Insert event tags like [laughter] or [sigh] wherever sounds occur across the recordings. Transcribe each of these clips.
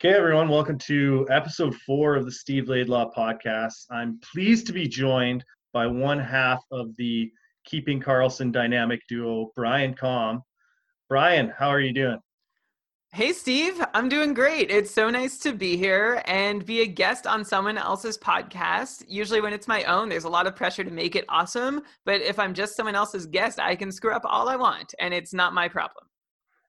Okay, everyone, welcome to episode four of the Steve Laidlaw podcast. I'm pleased to be joined by one half of the Keeping Karlsson dynamic duo, Brian Kom. Brian, how are you doing? Hey, Steve, I'm doing great. It's so nice to be here and be a guest on someone else's podcast. Usually, when it's my own, there's a lot of pressure to make it awesome. But if I'm just someone else's guest, I can screw up all I want, and it's not my problem.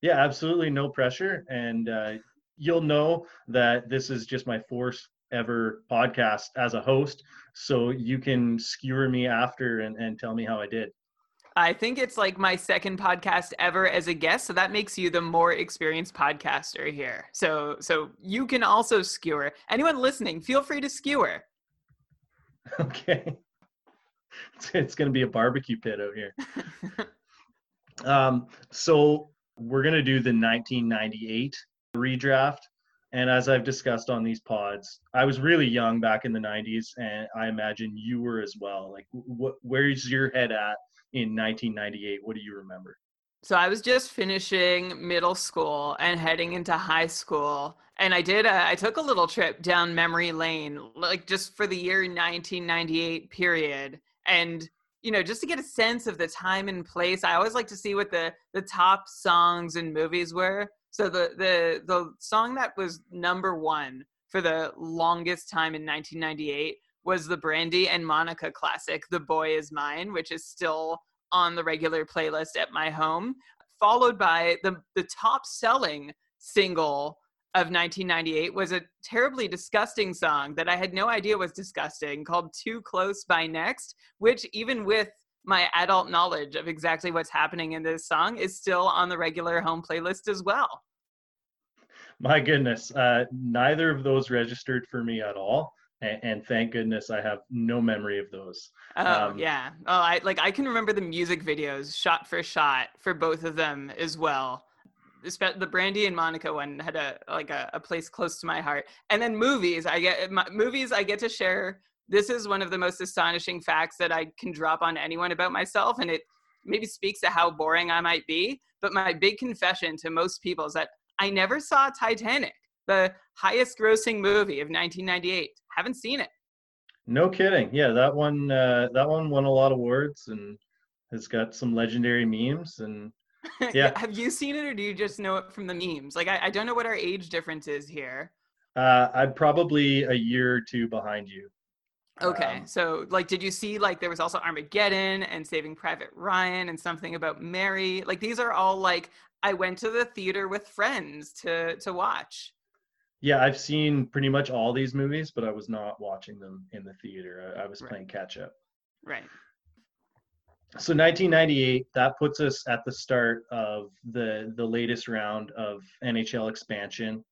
Yeah, absolutely no pressure. And uh, you'll know that this is just my fourth ever podcast as a host. So you can skewer me after and, and tell me how I did. I think it's like my second podcast ever as a guest, so that makes you the more experienced podcaster here. So so you can also skewer. Anyone listening, feel free to skewer. [laughs] Okay. It's, it's going to be a barbecue pit out here. [laughs] um, so we're going to do the 1998 redraft. And as I've discussed on these pods, I was really young back in the 90s, and I imagine you were as well. Like, what, where's your head at in 1998? What do you remember? So I was just finishing middle school and heading into high school, and I did. A, I took a little trip down memory lane, like just for the year 1998 period, and you know, just to get a sense of the time and place. I always like to see what the the top songs and movies were. So the the the song that was number one for the longest time in 1998 was the Brandy and Monica classic, The Boy Is Mine, which is still on the regular playlist at my home, followed by the, the top selling single of 1998 was a terribly disgusting song that I had no idea was disgusting called Too Close by Next, which, even with my adult knowledge of exactly what's happening in this song, is still on the regular home playlist as well. My goodness, uh, neither of those registered for me at all and, and, thank goodness I have no memory of those. Oh um, yeah. Oh, I like I can remember the music videos shot for shot for both of them as well. The Brandy and Monica one had a like a, a place close to my heart. And then movies, I get my, movies I get to share. This is one of the most astonishing facts that I can drop on anyone about myself, and it maybe speaks to how boring I might be. But my big confession to most people is that I never saw Titanic the highest grossing movie of 1998. Haven't seen it. No kidding. Yeah, that one uh, that one won a lot of awards and has got some legendary memes and [laughs] yeah. Have you seen it or do you just know it from the memes? Like I, I don't know what our age difference is here. Uh, I'm probably a year or two behind you. Okay, um, so like, did you see like there was also Armageddon and Saving Private Ryan and something about Mary? Like these are all like I went to the theater with friends to to watch. Yeah, I've seen pretty much all these movies, but I was not watching them in the theater. I, I was right. playing catch up. Right. So 1998, that puts us at the start of the the latest round of NHL expansion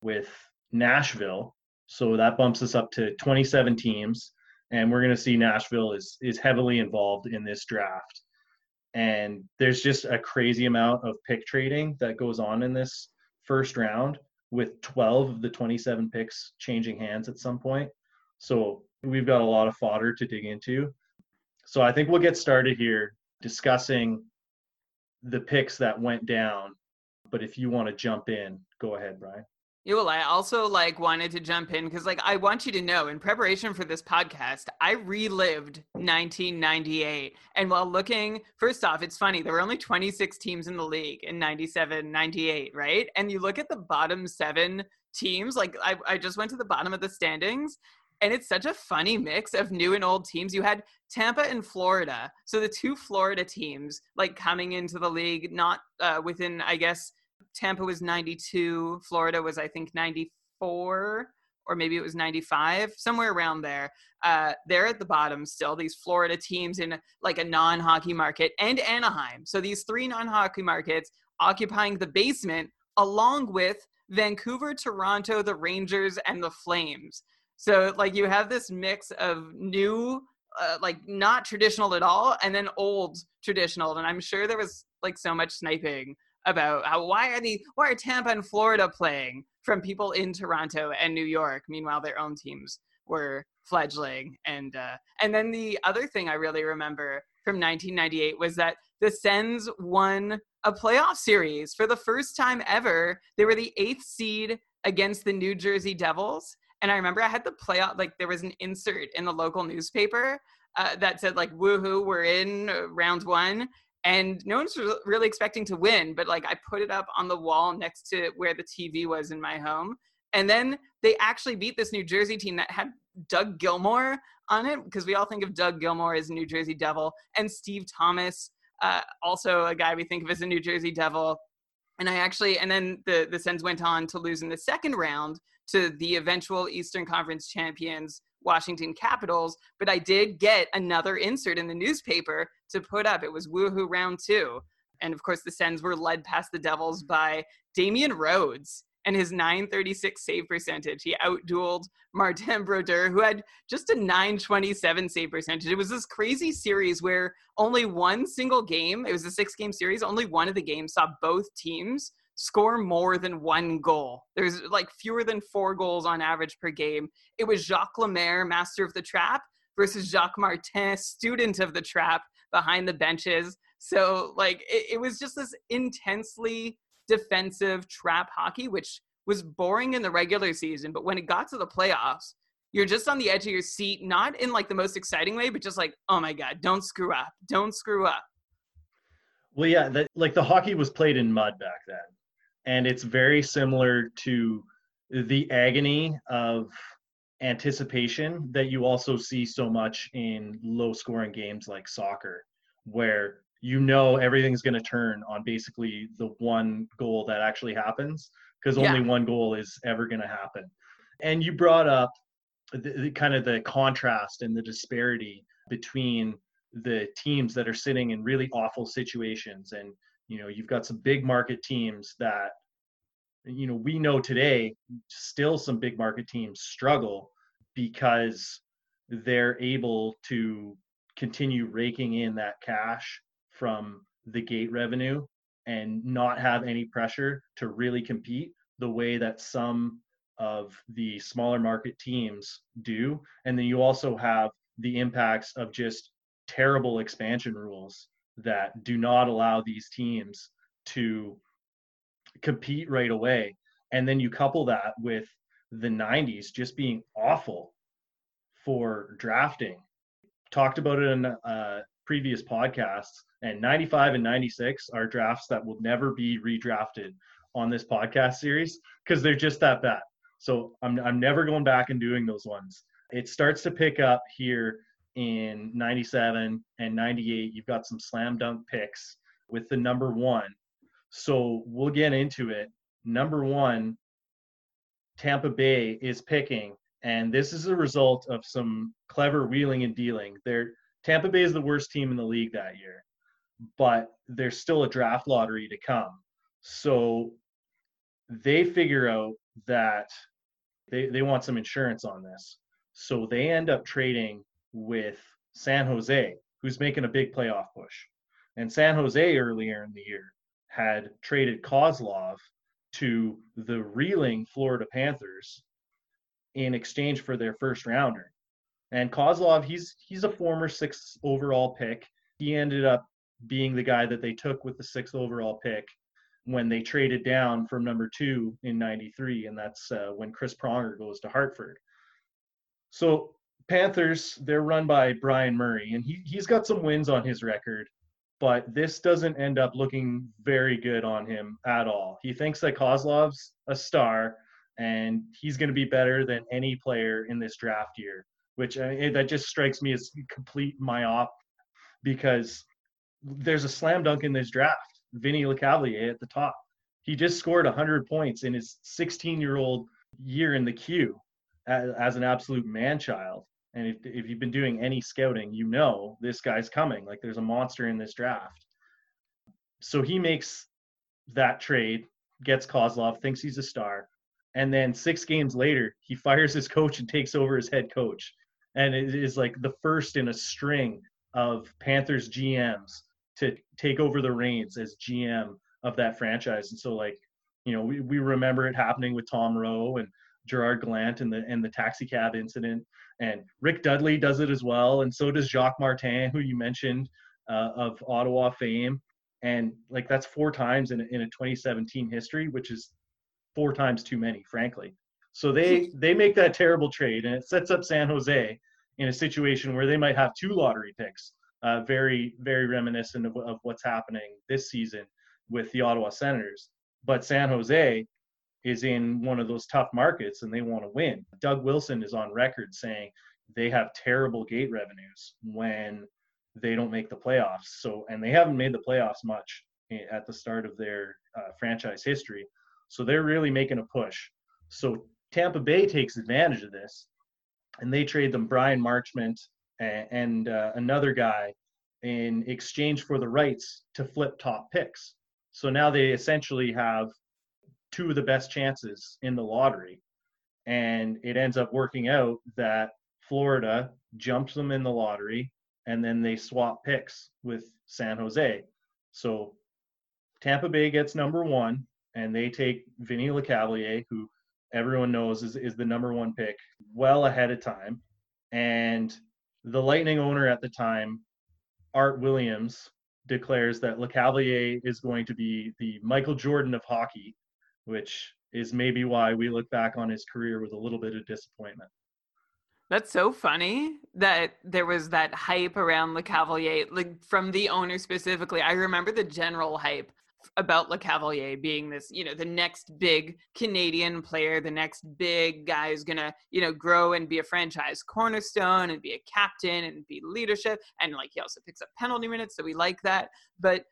with Nashville. So that bumps us up to 27 teams, and we're going to see Nashville is is heavily involved in this draft. And there's just a crazy amount of pick trading that goes on in this first round with 12 of the 27 picks changing hands at some point. So we've got a lot of fodder to dig into. So I think we'll get started here discussing the picks that went down. But if you want to jump in, go ahead, Brian. Well, I also like wanted to jump in because like I want you to know in preparation for this podcast, I relived 1998. And while looking, first off, it's funny, there were only 26 teams in the league in 97, 98, right? And you look at the bottom seven teams, like I, I just went to the bottom of the standings and it's such a funny mix of new and old teams. You had Tampa and Florida, so the two Florida teams like coming into the league, not uh, within, I guess, Tampa was 92, Florida was I think 94 or maybe it was 95, somewhere around there. Uh, they're at the bottom still. These Florida teams in like a non-hockey market and Anaheim. So these three non-hockey markets occupying the basement along with Vancouver, Toronto, the Rangers, and the Flames. So like you have this mix of new, uh, like not traditional at all, and then old traditional. And I'm sure there was like so much sniping about how why are the why are Tampa and Florida playing from people in Toronto and New York. Meanwhile, their own teams were fledgling, and uh, and then the other thing I really remember from 1998 was that the Sens won a playoff series for the first time ever. They were the eighth seed against the New Jersey Devils. And I remember I had the playoff, like there was an insert in the local newspaper uh, that said like, woohoo, we're in uh, round one. And no one's really expecting to win, but like I put it up on the wall next to where the TV was in my home. And then they actually beat this New Jersey team that had Doug Gilmour on it because we all think of Doug Gilmour as a New Jersey Devil and Steve Thomas, uh, also a guy we think of as a New Jersey Devil. And I actually, and then the the Sens went on to lose in the second round to the eventual Eastern Conference champions, Washington Capitals. But I did get another insert in the newspaper to put up. It was Woohoo Round Two. And of course, the Sens were led past the Devils by Damian Rhodes and his 936 save percentage. He outdueled Martin Brodeur, who had just a 927 save percentage. It was this crazy series where only one single game, it was a six game series, only one of the games saw both teams score more than one goal. There's like fewer than four goals on average per game. It was Jacques Lemaire, master of the trap, versus Jacques Martin, student of the trap, behind the benches. So, like, it, it was just this intensely defensive trap hockey, which was boring in the regular season. But when it got to the playoffs, you're just on the edge of your seat, not in like the most exciting way, but just like, oh my God, don't screw up. Don't screw up. Well, yeah, the, like the hockey was played in mud back then. And it's very similar to the agony of anticipation that you also see so much in low scoring games like soccer, where you know everything's going to turn on basically the one goal that actually happens because only yeah. one goal is ever going to happen. And you brought up the, the, kind of the contrast and the disparity between the teams that are sitting in really awful situations and you know you've got some big market teams that you know we know today still some big market teams struggle because they're able to continue raking in that cash from the gate revenue and not have any pressure to really compete the way that some of the smaller market teams do. And then you also have the impacts of just terrible expansion rules that do not allow these teams to compete right away. And then you couple that with the 90s just being awful for drafting. Talked about it in uh, previous podcasts, and 95 and 96 are drafts that will never be redrafted on this podcast series because they're just that bad. So I'm, I'm never going back and doing those ones. It starts to pick up here in 97 and 98. You've got some slam dunk picks with the number one. So we'll get into it. Number one, Tampa Bay is picking, and this is a result of some clever wheeling and dealing. They're Tampa Bay is the worst team in the league that year, but there's still a draft lottery to come. So they figure out that they, they want some insurance on this. So they end up trading with San Jose, who's making a big playoff push. And San Jose earlier in the year had traded Kozlov to the reeling Florida Panthers in exchange for their first rounder. And Kozlov, he's he's a former sixth overall pick. He ended up being the guy that they took with the sixth overall pick when they traded down from number two in 93 and that's uh, when chris pronger goes to hartford so panthers they're run by brian murray and he, he's got some wins on his record but this doesn't end up looking very good on him at all he thinks that kozlov's a star and he's going to be better than any player in this draft year which that just strikes me as complete myop because there's a slam dunk in this draft Vinny Lecavalier at the top. He just scored 100 points in his 16 year old year in the queue as, as an absolute man child. And if, if you've been doing any scouting, you know this guy's coming. Like there's a monster in this draft. So he makes that trade, gets Kozlov, thinks he's a star. And then six games later, he fires his coach and takes over as head coach. And it is like the first in a string of Panthers GMs to take over the reins as GM of that franchise. And so like, you know, we, we remember it happening with Tom Rowe and Gerard Gallant and the and the taxi cab incident. And Rick Dudley does it as well. And so does Jacques Martin, who you mentioned uh, of Ottawa fame. And like that's four times in a, in a 2017 history, which is four times too many, frankly. So they [laughs] they make that terrible trade, and it sets up San Jose in a situation where they might have two lottery picks, uh, very very reminiscent of, of what's happening this season with the Ottawa Senators. But San Jose is in one of those tough markets and they want to win. Doug Wilson is on record saying they have terrible gate revenues when they don't make the playoffs. So, and they haven't made the playoffs much at the start of their uh, franchise history. So they're really making a push. So Tampa Bay takes advantage of this and they trade them Bryan Marchment and, and uh, another guy in exchange for the rights to flip top picks. So now they essentially have two of the best chances in the lottery. And it ends up working out that Florida jumps them in the lottery and then they swap picks with San Jose. So Tampa Bay gets number one and they take Vinny Lecavalier, who everyone knows is, is the number one pick, well ahead of time. And the Lightning owner at the time, Art Williams, declares that Lecavalier is going to be the Michael Jordan of hockey, which is maybe why we look back on his career with a little bit of disappointment. That's so funny that there was that hype around Lecavalier, like from the owner specifically. I remember the general hype about Lecavalier being this, you know, the next big Canadian player, the next big guy who's gonna, you know, grow and be a franchise cornerstone and be a captain and be leadership. And like he also picks up penalty minutes, so we like that. But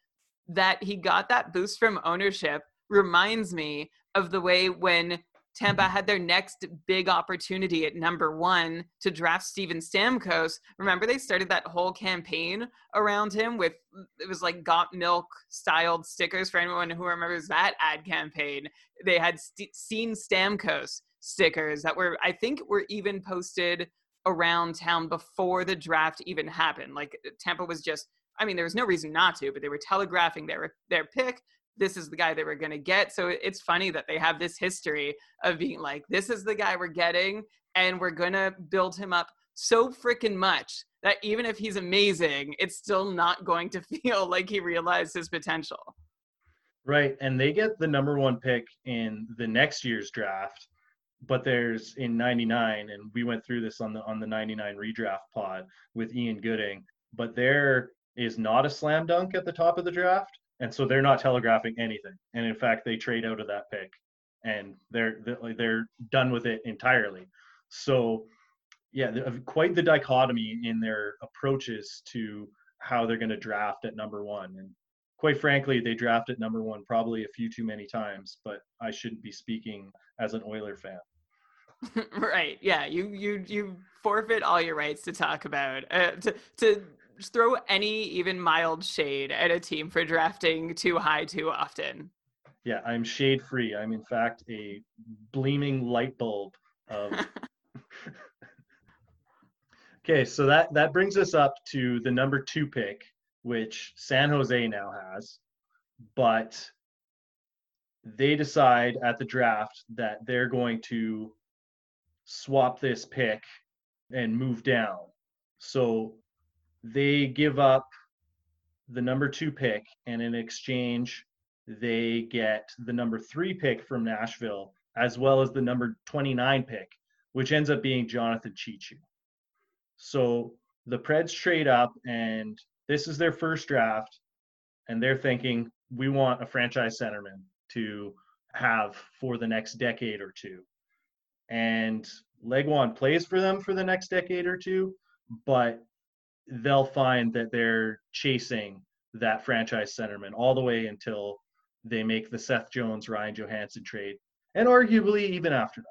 that he got that boost from ownership reminds me of the way when Tampa had their next big opportunity at number one to draft Steven Stamkos. Remember, they started that whole campaign around him with it was like got milk styled stickers for anyone who remembers that ad campaign. They had st- seen Stamkos stickers that were, I think, were even posted around town before the draft even happened. Like Tampa was just, I mean, there was no reason not to, but they were telegraphing their their pick this is the guy they were going to get. So it's funny that they have this history of being like, this is the guy we're getting, and we're going to build him up so freaking much that even if he's amazing, it's still not going to [laughs] feel like he realized his potential. Right. And they get the number one pick in the next year's draft. But there's in 99, and we went through this on the on the 99 redraft pod with Ian Gooding, but there is not a slam dunk at the top of the draft and so they're not telegraphing anything. And in fact, they trade out of that pick, and they're they're done with it entirely. So, yeah, quite the dichotomy in their approaches to how they're going to draft at number one. And quite frankly, they draft at number one probably a few too many times. But I shouldn't be speaking as an Oiler fan. [laughs] right. Yeah. You you you forfeit all your rights to talk about uh, to to throw any even mild shade at a team for drafting too high too often. Yeah, I'm shade free. I'm in fact a gleaming light bulb of [laughs] Okay, so that that brings us up to the number 2 pick which San Jose now has, but they decide at the draft that they're going to swap this pick and move down. So they give up the number two pick, and in exchange, they get the number three pick from Nashville, as well as the number 29 pick, which ends up being Jonathan Cheechoo. So the Preds trade up, and this is their first draft, and they're thinking, we want a franchise centerman to have for the next decade or two. And Legwand plays for them for the next decade or two, but they'll find that they're chasing that franchise centerman all the way until they make the Seth Jones Ryan Johansen trade, and arguably even after that.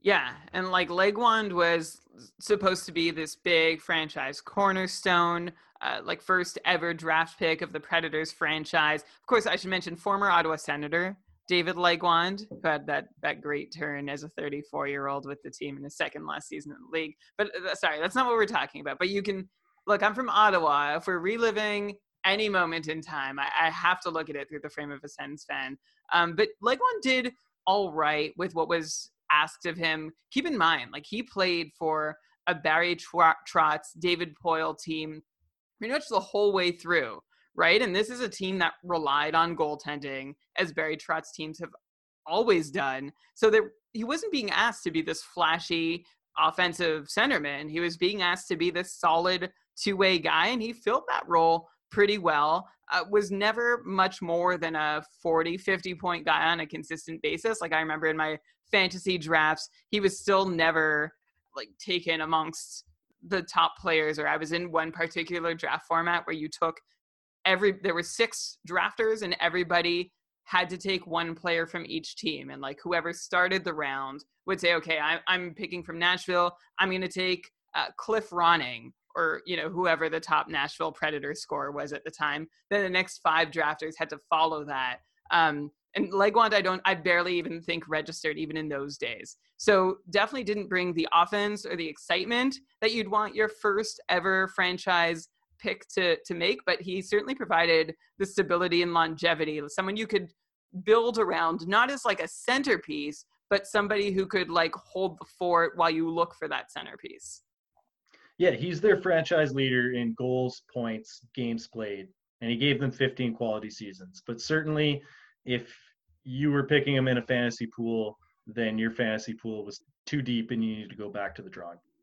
Yeah, and like Legwand was supposed to be this big franchise cornerstone, uh, like first ever draft pick of the Predators franchise. Of course, I should mention former Ottawa Senator David Legwand, who had that that great turn as a 34 year old with the team in his second last season in the league. But uh, sorry, that's not what we're talking about. But you can look. I'm from Ottawa. If we're reliving any moment in time, I, I have to look at it through the frame of a Sens fan. Um, but Legwand did all right with what was asked of him. Keep in mind, like he played for a Barry Trotz, David Poile team pretty much the whole way through right? And this is a team that relied on goaltending, as Barry Trotz teams have always done. So that he wasn't being asked to be this flashy offensive centerman. He was being asked to be this solid two way guy, and he filled that role pretty well. Uh, was never much more than a 40, 50 point guy on a consistent basis. Like I remember in my fantasy drafts, he was still never like taken amongst the top players. Or I was in one particular draft format where you took every, there were six drafters and everybody had to take one player from each team. And like whoever started the round would say, okay, I, I'm picking from Nashville. I'm going to take uh, Cliff Ronning or you know whoever the top Nashville predator score was at the time. Then the next five drafters had to follow that. Um, and Legwand, I don't, I barely even think registered even in those days. So definitely didn't bring the offense or the excitement that you'd want your first ever franchise pick to to make. But he certainly provided the stability and longevity, someone you could build around, not as like a centerpiece, but somebody who could like hold the fort while you look for that centerpiece. Yeah, he's their franchise leader in goals, points, games played, and he gave them 15 quality seasons. But certainly, if you were picking him in a fantasy pool, then your fantasy pool was too deep and you need to go back to the drawing. Yeah.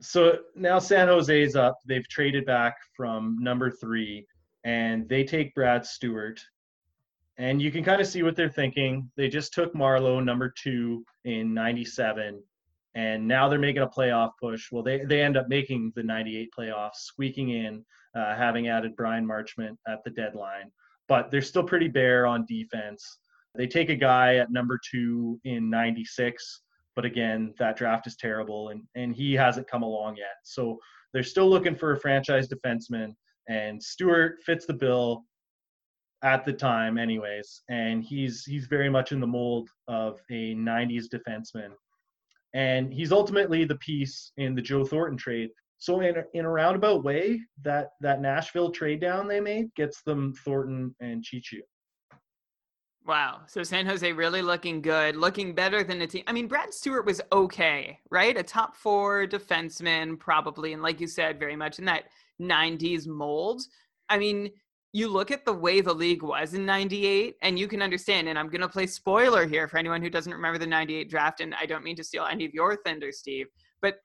So now San Jose's up. They've traded back from number three, and they take Brad Stuart. And you can kind of see what they're thinking. They just took Marleau, number two, in 97 and now they're making a playoff push. Well, they they end up making the 98 playoffs, squeaking in, uh, having added Bryan Marchment at the deadline. But they're still pretty bare on defense. They take a guy at number two in 96, but again, that draft is terrible, and and he hasn't come along yet. So they're still looking for a franchise defenseman, and Stuart fits the bill at the time, anyways. And he's he's very much in the mold of a 90s defenseman and he's ultimately the piece in the Joe Thornton trade. So in a, in a roundabout way, that that Nashville trade down they made gets them Thornton and Cheechoo. Wow. So San Jose really looking good, looking better than the team. I mean, Brad Stuart was okay, right? A top four defenseman, probably. And like you said, very much in that 90s mold. I mean, you look at the way the league was in 98 and you can understand and i'm going to play spoiler here for anyone who doesn't remember the 98 draft and i don't mean to steal any of your thunder steve but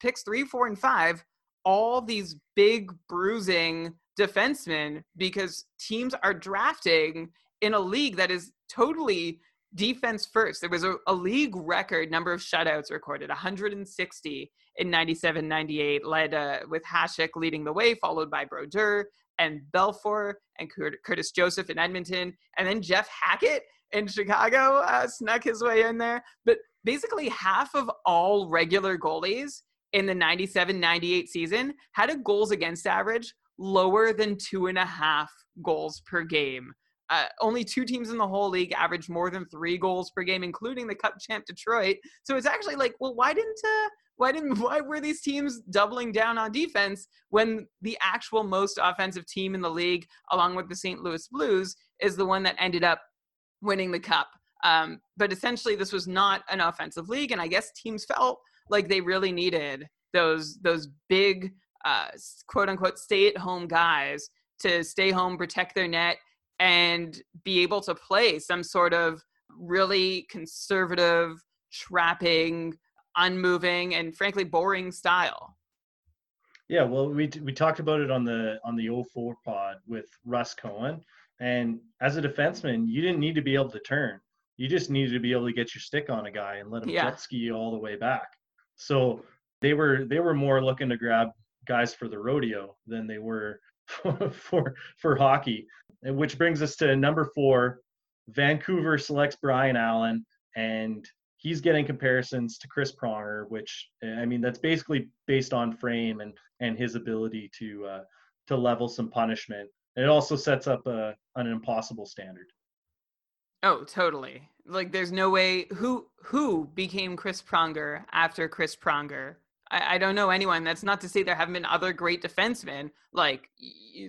picks three four and five all these big bruising defensemen because teams are drafting in a league that is totally defense first. There was a, a, league record number of shutouts recorded, 160 in 97 98, led uh, with Hasek leading the way, followed by Brodeur, and Belfour and Curtis Joseph in Edmonton, and then Jeff Hackett in Chicago uh, snuck his way in there. But basically, half of all regular goalies in the 97 98 season had a goals against average lower than two and a half goals per game. Uh, only two teams in the whole league averaged more than three goals per game, including the Cup champ Detroit. So it's actually like, well, why didn't uh, why didn't [laughs] why were these teams doubling down on defense when the actual most offensive team in the league, along with the St. Louis Blues, is the one that ended up winning the cup? Um, but essentially, this was not an offensive league, and I guess teams felt like they really needed those those big uh, quote unquote stay at home guys to stay home, protect their net, and be able to play some sort of really conservative, trapping unmoving and frankly boring style. Yeah, well, we we talked about it on the on the 04 pod with Russ Cohen, and as a defenseman, you didn't need to be able to turn. You just needed to be able to get your stick on a guy and let him yeah. jet ski all the way back. So they were they were more looking to grab guys for the rodeo than they were [laughs] for for, for hockey. And which brings us to number four. Vancouver selects Bryan Allen, and he's getting comparisons to Chris Pronger, which I mean that's basically based on frame and and his ability to uh, to level some punishment. It also sets up a, an impossible standard. Oh, totally. Like there's no way who who became Chris Pronger after Chris Pronger. I, I don't know anyone. That's not to say there haven't been other great defensemen. Like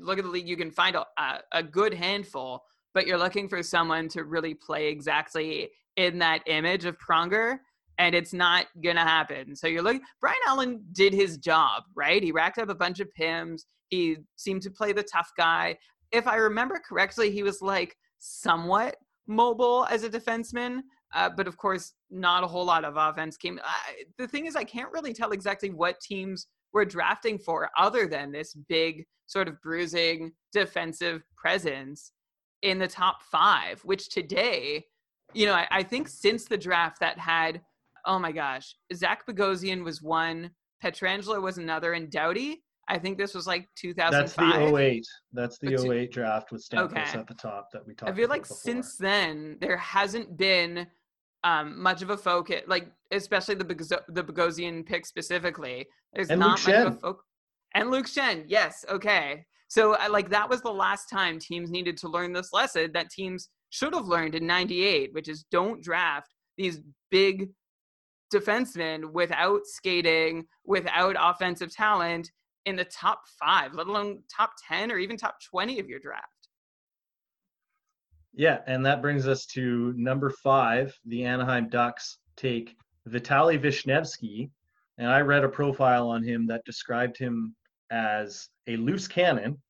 look at the league, you can find a, a good handful, but you're looking for someone to really play exactly in that image of Pronger, and it's not gonna happen. So you're looking. Bryan Allen did his job, right? He racked up a bunch of pims. He seemed to play the tough guy. If I remember correctly, he was like somewhat mobile as a defenseman, uh, but of course, not a whole lot of offense came. Uh, the thing is, I can't really tell exactly what teams were drafting for other than this big sort of bruising defensive presence in the top five, which today, you know, I, I think since the draft that had, oh my gosh, Zach Bogosian was one, Pietrangelo was another, and Doughty I think this was like 2005. That's the 08. That's the 08 draft with Stamkos okay. at the top that we talked. About. I feel like before. since then there hasn't been um, much of a focus, like especially the the Bogosian pick specifically. There's and not Luke much Schenn. of a focus. And Luke Schenn, yes, okay. So like that was the last time teams needed to learn this lesson that teams should have learned in '98, which is don't draft these big defensemen without skating, without offensive talent in the top five, let alone top 10 or even top 20 of your draft. Yeah, and that brings us to number five. The Anaheim Ducks take Vitaly Vishnevsky. And I read a profile on him that described him as a loose cannon,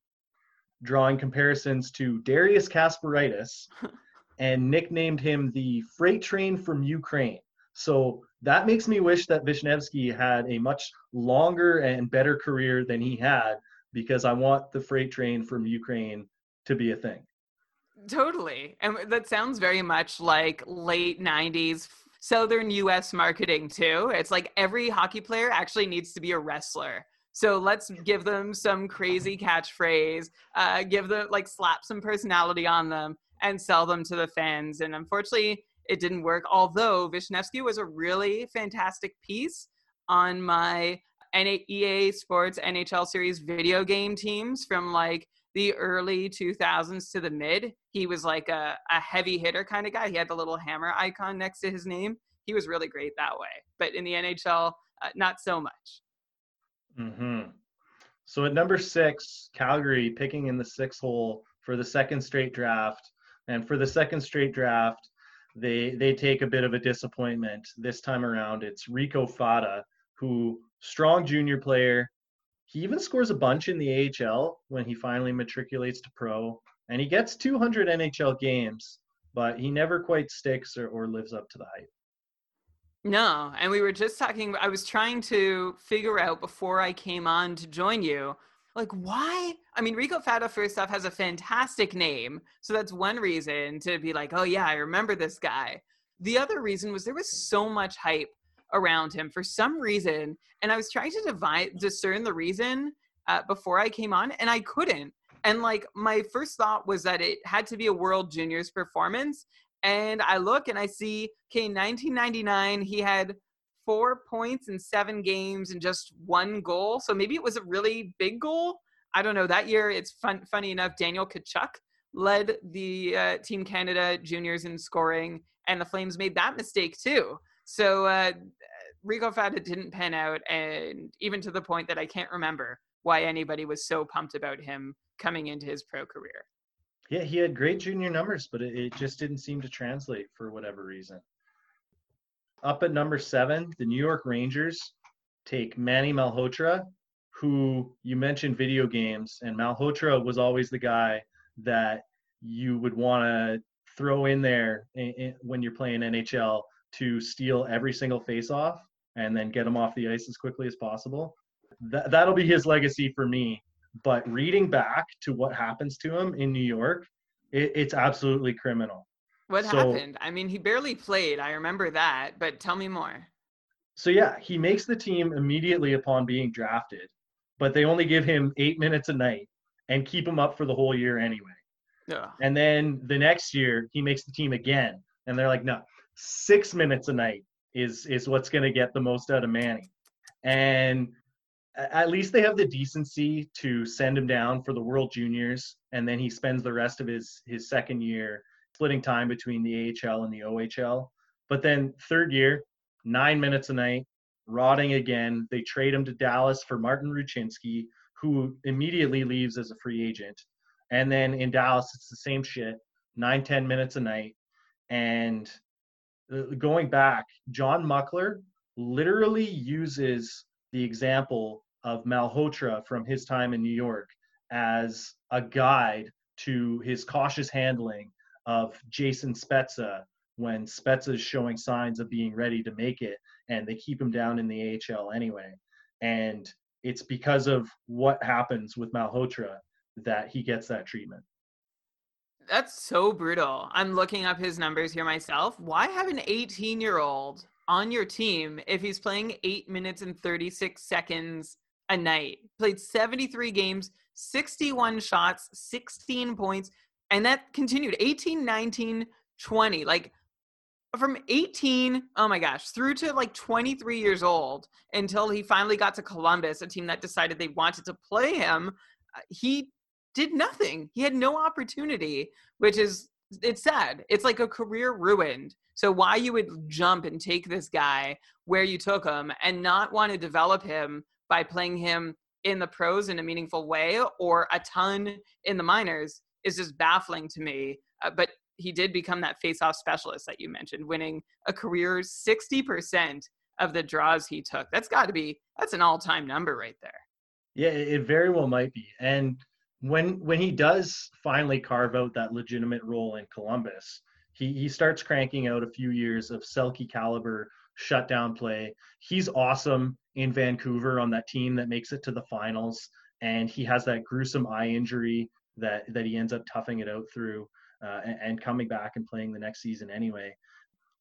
drawing comparisons to Darius Kasparaitis, [laughs] and nicknamed him the freight train from Ukraine. So that makes me wish that Vishnevsky had a much longer and better career than he had because I want the freight train from Ukraine to be a thing. Totally. And that sounds very much like late 90s Southern US marketing, too. It's like every hockey player actually needs to be a wrestler. So let's give them some crazy catchphrase, uh, give them like slap some personality on them and sell them to the fans. And unfortunately, it didn't work. Although Vishnevsky was a really fantastic piece on my EA Sports NHL Series video game teams from like the early 2000s to the mid. He was like a, a heavy hitter kind of guy. He had the little hammer icon next to his name. He was really great that way. But in the NHL, uh, not so much. hmm So at number six, Calgary picking in the six hole for the second straight draft. And for the second straight draft, they they take a bit of a disappointment this time around. It's Rico Fata, who strong junior player. He even scores a bunch in the AHL when he finally matriculates to pro, and he gets 200 NHL games, but he never quite sticks or, or lives up to the hype. No, and we were just talking. I was trying to figure out before I came on to join you like why i mean rico fata first off has a fantastic name so that's one reason to be like oh yeah i remember this guy the other reason was there was so much hype around him for some reason and i was trying to divide, discern the reason uh, before i came on and i couldn't and like my first thought was that it had to be a world juniors performance and i look and i see okay 1999 he had four points in seven games and just one goal. So maybe it was a really big goal. I don't know. That year, it's fun, funny enough, Daniel Tkachuk led the uh, Team Canada juniors in scoring, and the Flames made that mistake too. So uh, Rico Fata didn't pan out, and even to the point that I can't remember why anybody was so pumped about him coming into his pro career. Yeah, he had great junior numbers, but it, it just didn't seem to translate for whatever reason. Up at number seven, the New York Rangers take Manny Malhotra, who you mentioned video games, and Malhotra was always the guy that you would want to throw in there in, in, when you're playing NHL to steal every single face-off and then get him off the ice as quickly as possible. That, that'll be his legacy for me. But reading back to what happens to him in New York, it, it's absolutely criminal. What so, happened? I mean, he barely played. I remember that, but tell me more. So yeah, he makes the team immediately upon being drafted, but they only give him eight minutes a night and keep him up for the whole year anyway. Yeah. And then the next year he makes the team again, and they're like, no, six minutes a night is is what's going to get the most out of Manny. And at least they have the decency to send him down for the World Juniors, and then he spends the rest of his his second year splitting time between the AHL and the OHL. But then third year, nine minutes a night, rotting again. They trade him to Dallas for Martin Rucinsky, who immediately leaves as a free agent. And then in Dallas, it's the same shit, nine, ten minutes a night. And uh, going back, John Muckler literally uses the example of Malhotra from his time in New York as a guide to his cautious handling of Jason Spezza when Spezza is showing signs of being ready to make it and they keep him down in the AHL anyway. And it's because of what happens with Malhotra that he gets that treatment. That's so brutal. I'm looking up his numbers here myself. Why have an 18 year old on your team if he's playing eight minutes and 36 seconds a night? Played 73 games, 61 shots, 16 points, and that continued 18, 19, 20. Like from 18, oh my gosh, through to like 23 years old until he finally got to Columbus, a team that decided they wanted to play him. Uh, he did nothing. He had no opportunity, which is it's sad. It's like a career ruined. So why you would jump and take this guy where you took him and not want to develop him by playing him in the pros in a meaningful way or a ton in the minors is just baffling to me. Uh, but he did become that face-off specialist that you mentioned, winning a career 60% of the draws he took. That's got to be that's an all-time number right there. Yeah, it very well might be. And when when he does finally carve out that legitimate role in Columbus, he he starts cranking out a few years of Selke caliber shutdown play. He's awesome in Vancouver on that team that makes it to the finals, and he has that gruesome eye injury that that he ends up toughing it out through uh, and, and, coming back and playing the next season anyway.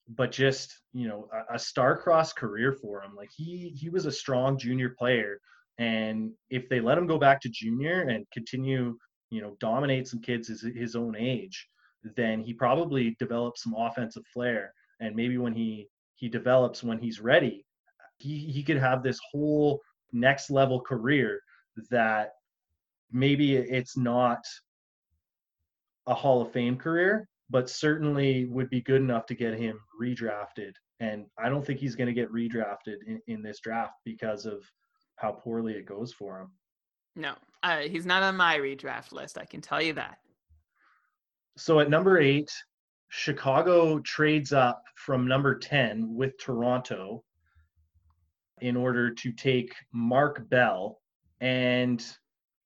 But just you know, a, a star-crossed career for him. Like he he was a strong junior player, and if they let him go back to junior and continue, you know, dominate some kids his, his own age, then he probably develops some offensive flair. And maybe when he he develops when he's ready, he he could have this whole next level career that maybe it's not a Hall of Fame career, but certainly would be good enough to get him redrafted. And I don't think he's going to get redrafted in, in this draft because of how poorly it goes for him. No, uh, he's not on my redraft list. I can tell you that. So at number eight, Chicago trades up from number 10 with Toronto in order to take Mark Bell. And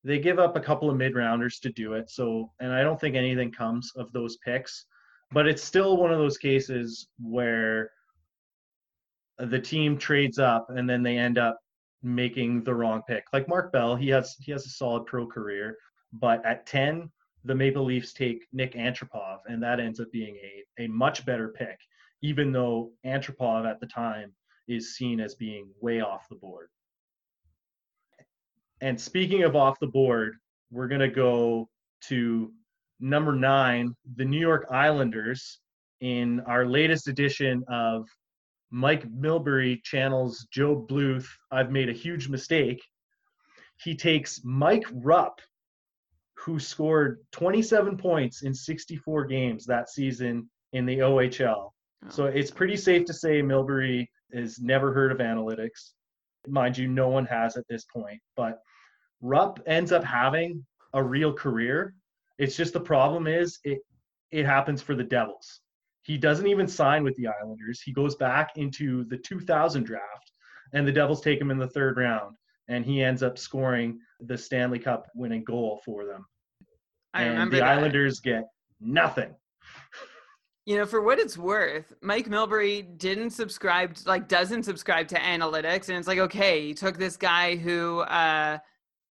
they give up a couple of mid rounders to do it. So, and I don't think anything comes of those picks, but it's still one of those cases where the team trades up and then they end up making the wrong pick. Like Mark Bell, he has he has a solid pro career, but at 10, the Maple Leafs take Nik Antropov, and that ends up being a, a much better pick, even though Antropov at the time is seen as being way off the board. And speaking of off the board, we're going to go to number nine, the New York Islanders, in our latest edition of Mike Milbury channels Gob Bluth. I've made a huge mistake. He takes Mike Rupp, who scored 27 points in 64 games that season in the OHL. Oh. So it's pretty safe to say Milbury has never heard of analytics. Mind you, no one has at this point. But Rupp ends up having a real career. It's just the problem is it it happens for the Devils. He doesn't even sign with the Islanders. He goes back into the 2000 draft, and the Devils take him in the third round, and he ends up scoring the Stanley Cup winning goal for them. I and remember the that. Islanders get nothing. You know, for what it's worth, Mike Milbury didn't subscribe, to, like, doesn't subscribe to analytics, and it's like, okay, you took this guy who, uh,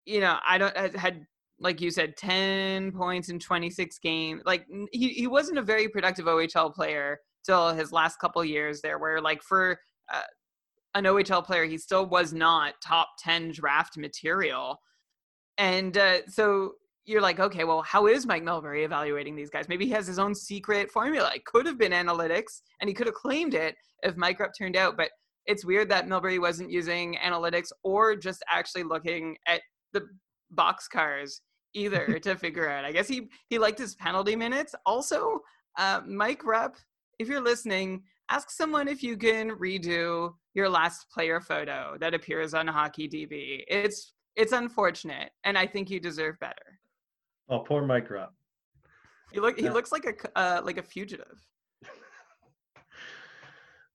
you know, I don't had like you said, 10 points in 26 games. Like he, he wasn't a very productive OHL player till his last couple years there, where like for uh, an OHL player, he still was not top 10 draft material. And uh, so you're like, okay, well, how is Mike Milbury evaluating these guys? Maybe he has his own secret formula. It could have been analytics, and he could have claimed it if Mike Rupp turned out. But it's weird that Milbury wasn't using analytics or just actually looking at the box cars either to figure out. I guess he he liked his penalty minutes. Also, uh, Mike Rupp, if you're listening, ask someone if you can redo your last player photo that appears on Hockey DB. It's it's unfortunate, and I think you deserve better. Oh, poor Mike Rupp. He look he looks like a uh, like a fugitive. [laughs]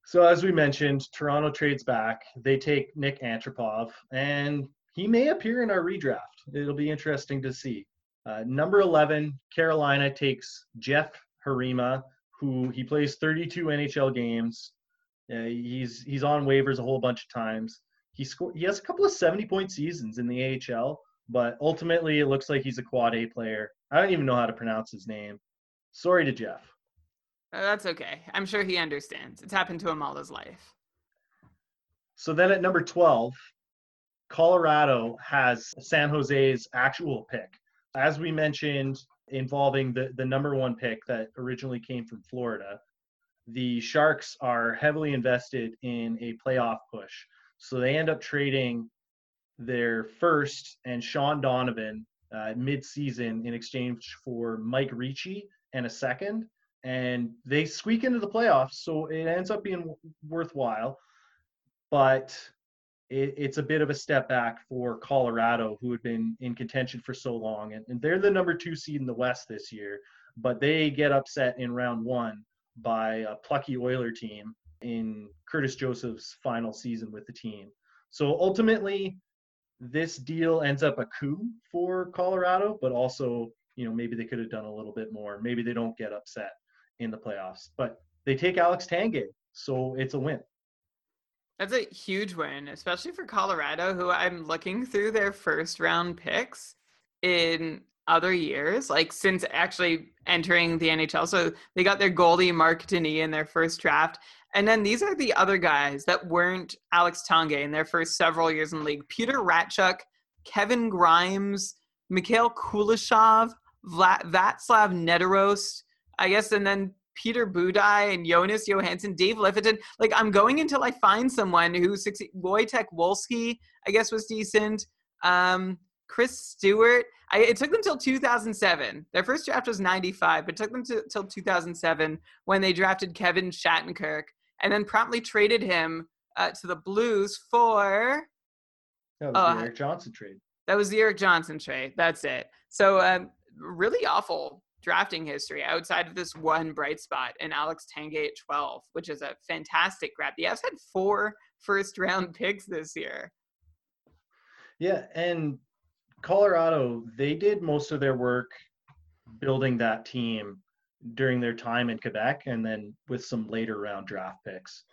So as we mentioned, Toronto trades back. They take Nik Antropov, and he may appear in our redraft. It'll be interesting to see. Uh, number 11, Carolina takes Jeff Heerema, who he plays 32 NHL games. Uh, he's he's on waivers a whole bunch of times. He scored. He has a couple of 70 point seasons in the AHL, but ultimately it looks like he's a quad A player. I don't even know how to pronounce his name. Sorry to Jeff. Uh, that's okay. I'm sure he understands. It's happened to him all his life. So then at number 12, Colorado has San Jose's actual pick. As we mentioned, involving the, the number one pick that originally came from Florida, the Sharks are heavily invested in a playoff push. So they end up trading their first and Shean Donovan uh, mid-season in exchange for Mike Ricci and a second and they squeak into the playoffs, so it ends up being worthwhile. But it, it's a bit of a step back for Colorado, who had been in contention for so long, and, and they're the number two seed in the West this year. But they get upset in round one by a plucky Oiler team in Curtis Joseph's final season with the team. So ultimately, this deal ends up a coup for Colorado, but also, you know, maybe they could have done a little bit more. Maybe they don't get upset in the playoffs. But they take Alex Tanguay, so it's a win. That's a huge win, especially for Colorado, who I'm looking through their first round picks in other years, like since actually entering the NHL. So they got their goalie Marc Denis in their first draft. And then these are the other guys that weren't Alex Tanguay in their first several years in the league. Peter Ratchuk, Kevin Grimes, Mikhail Kuleshov, Vlad, Václav Nedorost, I guess, and then Peter Budaj and Jonas Johansson, Dave Liffiton. Like I'm going until I find someone who succeed. Wojtek Wolski, I guess, was decent. Um, Chris Stewart. I, it took them till 2007. Their first draft was 95, but it took them to, till 2007 when they drafted Kevin Shattenkirk and then promptly traded him uh, to the Blues for. That was uh, the Erik Johnson trade. That was the Erik Johnson trade. That's it. So um, really awful drafting history outside of this one bright spot in Alex Tanguay at 12, which is a fantastic grab. The Avs had four first round [laughs] picks this year. Yeah, and Colorado, they did most of their work building that team during their time in Quebec and then with some later round draft picks.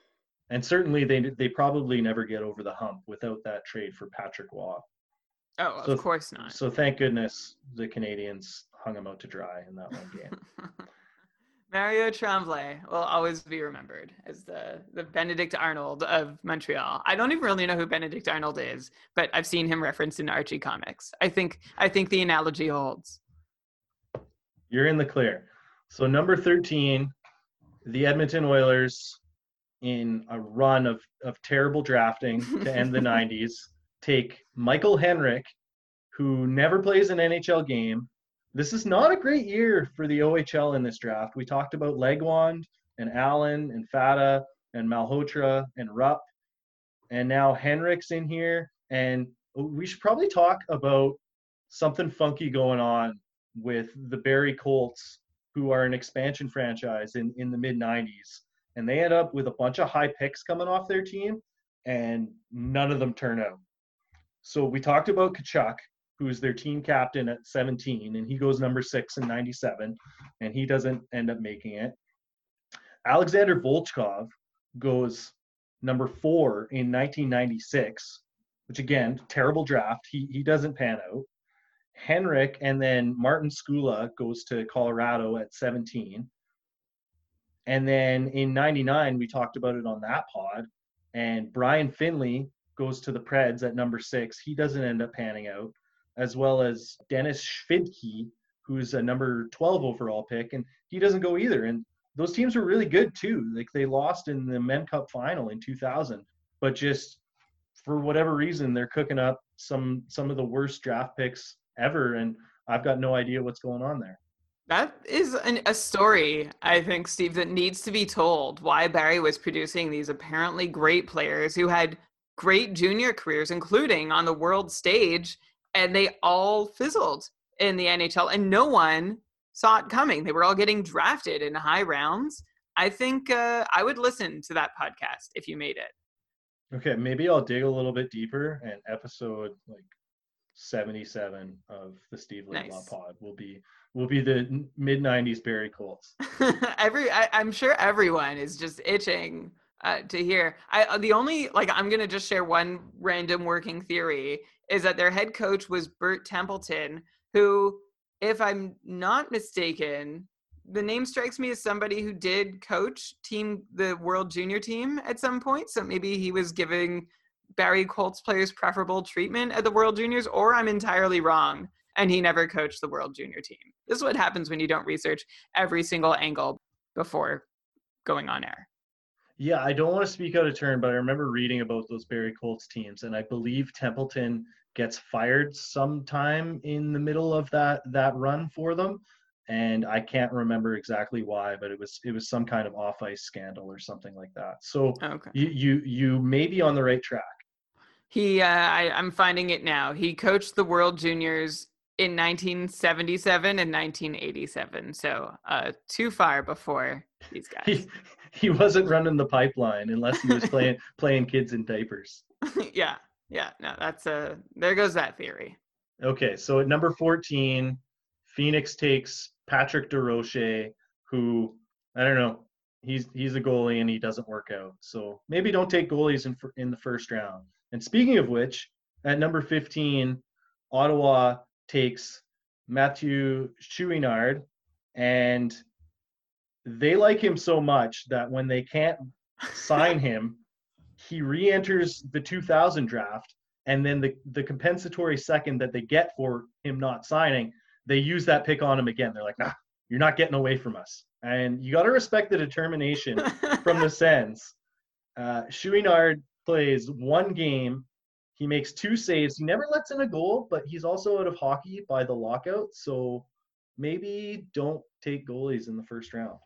And certainly they they probably never get over the hump without that trade for Patrick Roy. Oh, so, of course not. So thank goodness the Canadiens hung him out to dry in that one game. [laughs] Mario Tremblay will always be remembered as the, the Benedict Arnold of Montreal. I don't even really know who Benedict Arnold is, but I've seen him referenced in Archie comics. I think I think the analogy holds. You're in the clear. So number 13, the Edmonton Oilers in a run of, of terrible drafting to end the [laughs] 90s take Michael Henrich, who never plays an NHL game, this is not a great year for the OHL in this draft. We talked about Legwand and Allen and Fata and Malhotra and Rupp, and now Henrich's in here. And we should probably talk about something funky going on with the Barrie Colts, who are an expansion franchise in, in the mid 90s. And they end up with a bunch of high picks coming off their team, and none of them turn out. So we talked about Tkaczuk, who's their team captain at 17, and he goes number six in 97, and he doesn't end up making it. Alexander Volchkov goes number four in 1996, which again, terrible draft. He, he doesn't pan out. Henrich and then Martin Skula goes to Colorado at 17. And then in 99, we talked about it on that pod. And Brian Finley goes to the Preds at number six. He doesn't end up panning out as well as Denis Shvidki, who's a number 12 overall pick, and he doesn't go either. And those teams were really good too. Like they lost in the Mem Cup final in 2000, but just for whatever reason, they're cooking up some some of the worst draft picks ever, and I've got no idea what's going on there. That is an, a story, I think, Steve, that needs to be told. Why Barrie was producing these apparently great players who had great junior careers, including on the world stage, and they all fizzled in the NHL, and no one saw it coming. They were all getting drafted in high rounds. I think uh, I would listen to that podcast if you made it. Okay, maybe I'll dig a little bit deeper and episode like 77 of the Steve Laidlaw Nice. pod will be will be the mid 90s Barrie Colts. [laughs] Every I, I'm sure everyone is just itching uh, to hear. I uh, the only like I'm gonna just share one random working theory is that their head coach was Bert Templeton, who, if I'm not mistaken, the name strikes me as somebody who did coach team the World Junior team at some point. So maybe he was giving Barrie Colts players preferable treatment at the World Juniors, or I'm entirely wrong. And he never coached the World Junior team. This is what happens when you don't research every single angle before going on air. Yeah, I don't want to speak out of turn, but I remember reading about those Barrie Colts teams, and I believe Templeton gets fired sometime in the middle of that that run for them. And I can't remember exactly why, but it was it was some kind of off ice scandal or something like that. So Okay. you you you may be on the right track. He, uh, I, I'm finding it now. He coached the World Juniors in 1977 and 1987. So uh, too far before these [laughs] guys. He [laughs] he wasn't running the pipeline unless he was playing [laughs] playing kids in diapers. [laughs] yeah, yeah. No, that's a. There goes that theory. Okay, so at number 14, Phoenix takes Patrick DesRochers, who I don't know, he's he's a goalie and he doesn't work out. So maybe don't take goalies in in the first round. And speaking of which, at number 15, Ottawa takes Matthew Chouinard, and they like him so much that when they can't sign him, he re-enters the 2000 draft and then the, the compensatory second that they get for him not signing, they use that pick on him again. They're like, nah, you're not getting away from us. And you got to respect the determination [laughs] from the Sens. Uh, Chouinard plays one game. He makes two saves. He never lets in a goal, but he's also out of hockey by the lockout. So maybe don't take goalies in the first round.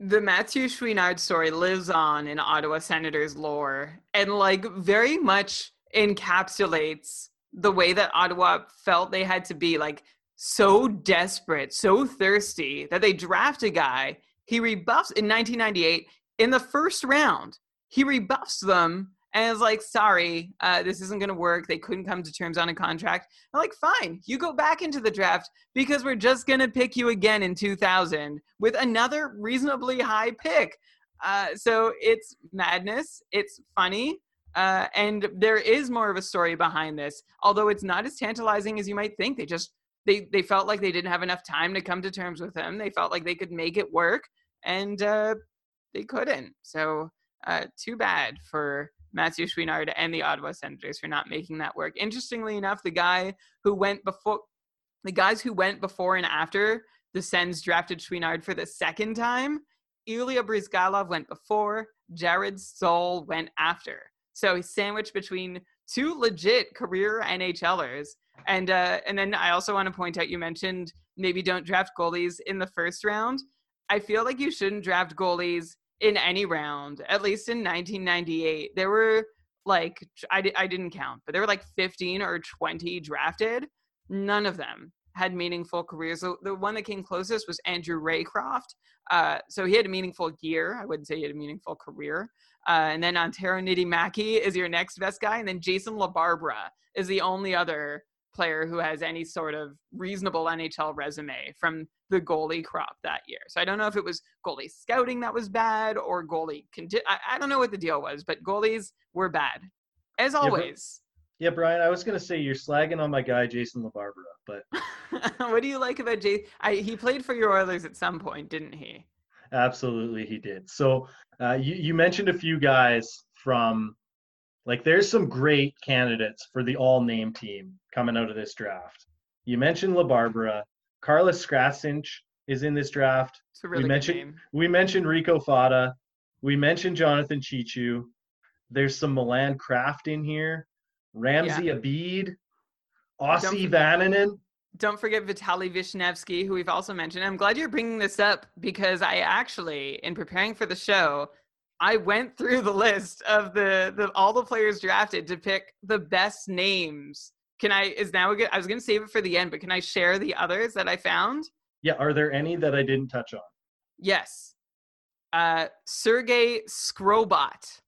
The Matthew Chouinard story lives on in Ottawa Senators lore and like very much encapsulates the way that Ottawa felt they had to be like so desperate, so thirsty that they draft a guy. He rebuffs in 1998 in the first round. He rebuffs them and it's like, sorry, uh, this isn't going to work. They couldn't come to terms on a contract. I'm like, fine, you go back into the draft because we're just going to pick you again in 2000 with another reasonably high pick. Uh, so it's madness. It's funny. Uh, and there is more of a story behind this, although it's not as tantalizing as you might think. They just they they felt like they didn't have enough time to come to terms with him. They felt like they could make it work, and uh, they couldn't. So uh, too bad for Matthew Chouinard and the Ottawa Senators for not making that work. Interestingly enough, the guy who went before the guys who went before and after the Sens drafted Chouinard for the second time, Ilya Bryzgalov went before, Jarret Stoll went after. So he's sandwiched between two legit career NHLers. And uh, and then I also want to point out you mentioned maybe don't draft goalies in the first round. I feel like you shouldn't draft goalies in any round. At least in 1998, there were like I, di- I didn't count, but there were like 15 or 20 drafted. None of them had meaningful careers. The, the one that came closest was Andrew Raycroft. Uh, so he had a meaningful year. I wouldn't say he had a meaningful career. Uh, and then Antero Niittymaki is your next best guy. And then Jason LaBarbera is the only other player who has any sort of reasonable NHL resume from the goalie crop that year. So I don't know if it was goalie scouting that was bad or goalie. Conti- I, I don't know what the deal was, but goalies were bad. As always. Yeah, Brian, I was gonna say you're slagging on my guy Jason LaBarbera, but [laughs] what do you like about Jay? He played for your Oilers at some point, didn't he? absolutely he did. So uh, you you mentioned a few guys from like there's some great candidates for the all name team coming out of this draft. You mentioned LaBarbera, Carlos Skrastins is in this draft. It's a really good mentioned- name. We mentioned Rico Fata. We mentioned Jonathan Cheechoo. There's some Milan Kraft in here. Ramsey Abid. Ossi Vaananen. Don't forget Vitaly Vishnevsky, who we've also mentioned. I'm glad you're bringing this up because I actually, in preparing for the show, I went through the list of the, the all the players drafted to pick the best names. Can I? Is now a good? I was going to save it for the end, but can I share the others that I found? Yeah, are there any that I didn't touch on? Yes. Uh, Sergei Skrobot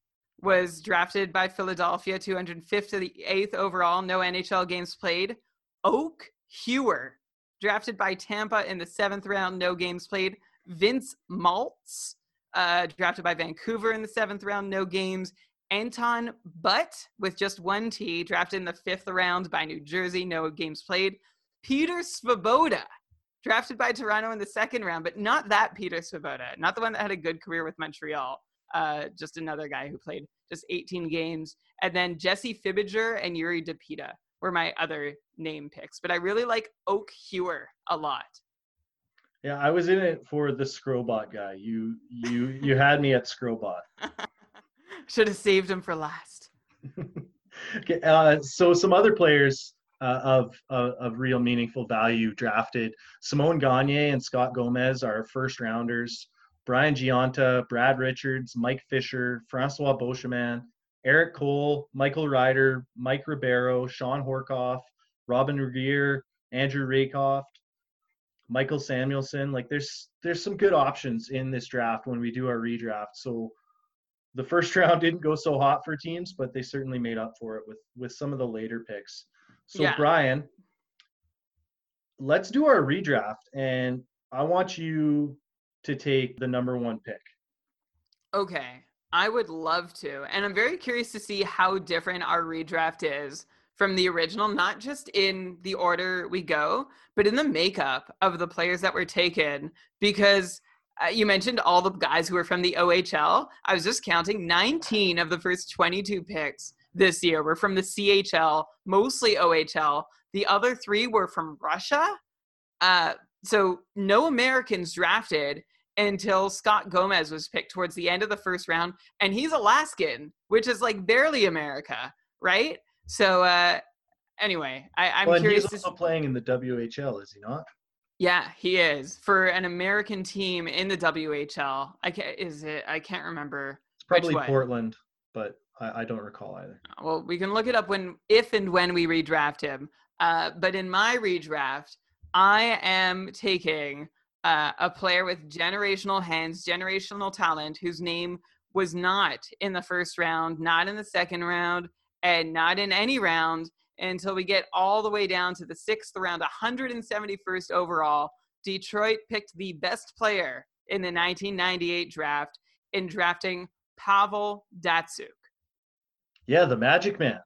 was drafted by Philadelphia, 205th to the 8th overall, no NHL games played. Oak Hewer, drafted by Tampa in the seventh round, no games played. Vince Maltz, uh, drafted by Vancouver in the seventh round, no games. Anton But, with just one T, drafted in the fifth round by New Jersey, no games played. Peter Svoboda, drafted by Toronto in the second round, but not that Peter Svoboda, not the one that had a good career with Montreal. Uh, just another guy who played just 18 games. And then Jesse Fibiger and Yuri Depita were my other name picks. But I really like Oak Hewer a lot. Yeah, I was in it for the Skrobot guy. You you you had me at Skrobot. [laughs] Should have saved him for last. [laughs] okay, uh, so some other players uh, of, of, of real meaningful value drafted. Simon Gagne and Scott Gomez are first rounders. Brian Gionta, Brad Richards, Mike Fisher, Francois Beauchemin, Erik Cole, Michael Ryder, Mike Ribeiro, Shawn Horcoff, Robin Regehr, Andrew Rehkopf, Mikael Samuelsson. Like there's there's some good options in this draft when we do our redraft. So the first [laughs] round didn't go so hot for teams, but they certainly made up for it with with some of the later picks. So yeah. Brian, let's do our redraft, and I want you to take the number one pick. Okay, I would love to, and I'm very curious to see how different our redraft is from the original, not just in the order we go, but in the makeup of the players that were taken. Because uh, you mentioned all the guys who were from the OHL. I was just counting 19 of the first 22 picks this year were from the CHL, mostly OHL. The other three were from Russia. Uh, so no Americans drafted until Scott Gomez was picked towards the end of the first round, and he's Alaskan, which is like barely America, right? So uh, anyway, I, am well, curious. he's also to... playing in the WHL, is he not? Yeah, he is for an American team in the WHL. I can't, is it? I can't remember. It's probably Portland, but I, I, don't recall either. Well, we can look it up when, if and when we redraft him. Uh, but in my redraft, I am taking uh, a player with generational hands, generational talent, whose name was not in the first round, not in the second round, and not in any round until we get all the way down to the sixth round, 171st overall. Detroit picked the best player in the 1998 draft in drafting Pavel Datsyuk. Yeah, the Magic Man.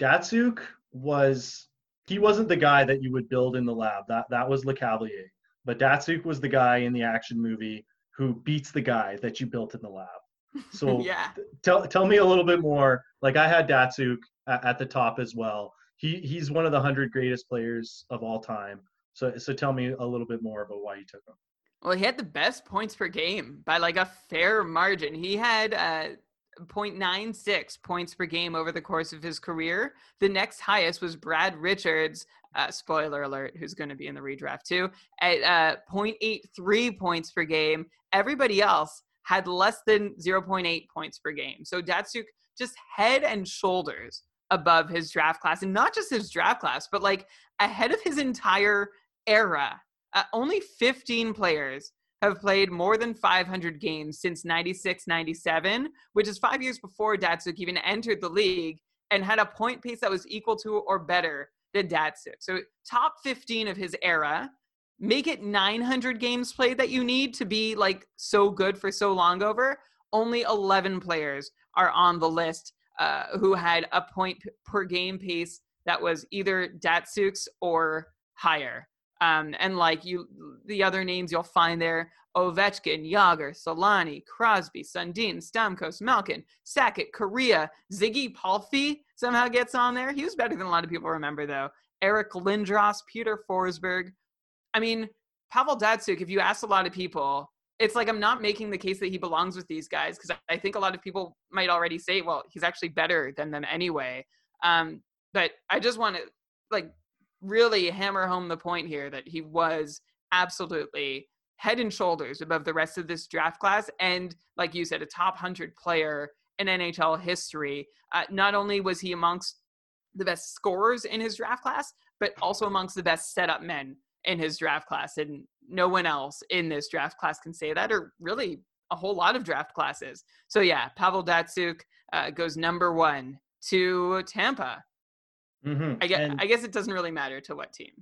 Datsyuk was he wasn't the guy that you would build in the lab. That that was Lecavalier. But Datsyuk was the guy in the action movie who beats the guy that you built in the lab. [laughs] So yeah. tell tell me a little bit more. Like I had Datsyuk at, at the top as well. He he's one of the hundred greatest players of all time. So so tell me a little bit more about why you took him. Well, he had the best points per game by like a fair margin. He had uh 0.96 points per game over the course of his career. The next highest was Brad Richards, uh, spoiler alert, who's going to be in the redraft too, at uh, 0.83 points per game. Everybody else had less than 0.8 points per game. So Datsyuk just head and shoulders above his draft class, and not just his draft class, but like ahead of his entire era. Uh, only 15 players have played more than 500 games since 96 97, which is five years before Datsyuk even entered the league and had a point pace that was equal to or better than Datsyuk. So, top 15 of his era make it 900 games played that you need to be like so good for so long over. Only 11 players are on the list uh, who had a point per game pace that was either Datsyuk's or higher. Um, and like you, the other names you'll find there: Ovechkin, Jagr, Selanne, Crosby, Sundin, Stamkos, Malkin, Sakic, Kariya, Ziggy Palffy somehow gets on there. He was better than a lot of people remember, though. Eric Lindros, Peter Forsberg, I mean, Pavel Datsyuk, if you ask a lot of people, it's like I'm not making the case that he belongs with these guys because I think a lot of people might already say, well, he's actually better than them anyway. Um, but I just want to like really hammer home the point here that he was absolutely head and shoulders above the rest of this draft class, and like you said, a top hundred player in NHL history. Uh, not only was he amongst the best scorers in his draft class, but also amongst the best setup men in his draft class, and no one else in this draft class can say that, or really a whole lot of draft classes. So yeah, Pavel Datsyuk uh, goes number one to Tampa. Mm-hmm. I guess and, I guess it doesn't really matter to what team.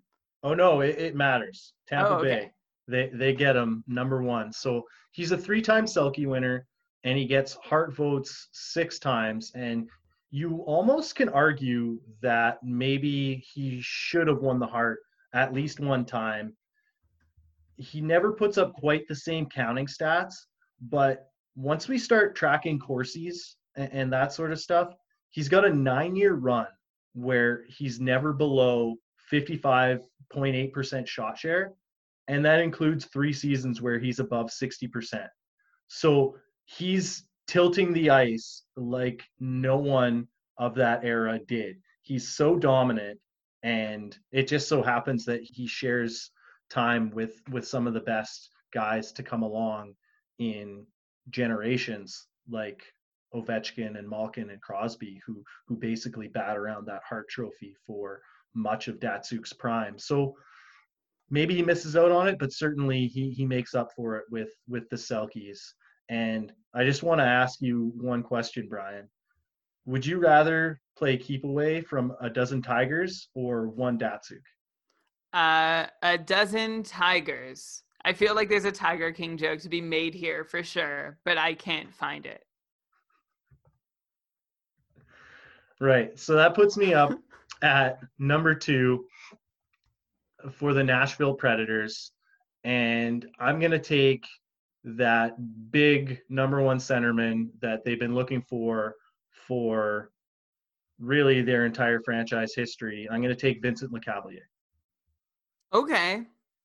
Oh no, it, it matters. Tampa oh, okay. Bay. They they get him number one. So he's a three-time Selke winner, and he gets heart votes six times. And you almost can argue that maybe he should have won the Hart at least one time. He never puts up quite the same counting stats, but once we start tracking Corsi's and, and that sort of stuff, he's got a nine-year run where he's never below 55.8% shot share. And that includes three seasons where he's above 60%. So he's tilting the ice like no one of that era did. He's so dominant and it just so happens that he shares time with with some of the best guys to come along in generations like Ovechkin and Malkin and Crosby, who who basically bat around that Hart Trophy for much of Datsyuk's prime. So maybe he misses out on it, but certainly he he makes up for it with with the Selkes. And I just want to ask you one question, Brian. Would you rather play keep away from a dozen tigers or one Datsyuk? Uh, a dozen tigers. I feel like there's a Tiger King joke to be made here for sure, but I can't find it. Right. So that puts me up [laughs] at number two for the Nashville Predators. And I'm going to take that big number one centerman that they've been looking for for really their entire franchise history. I'm going to take Vincent Lecavalier. Okay.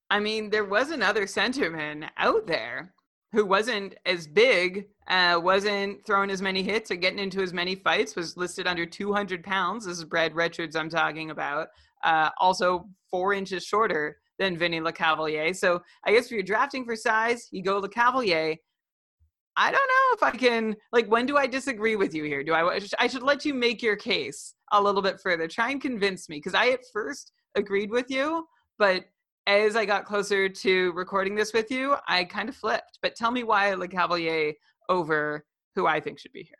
I mean, there was another centerman out there who wasn't as big, uh, wasn't throwing as many hits or getting into as many fights, was listed under 200 pounds. This is Brad Richards I'm talking about. Uh, also four inches shorter than Vinny Lecavalier. So I guess if you're drafting for size, you go Lecavalier. I don't know if I can like when do I disagree with you here? Do I I should let you make your case a little bit further. Try and convince me because I at first agreed with you, but as I got closer to recording this with you, I kind of flipped. But tell me why Lecavalier over who I think should be here.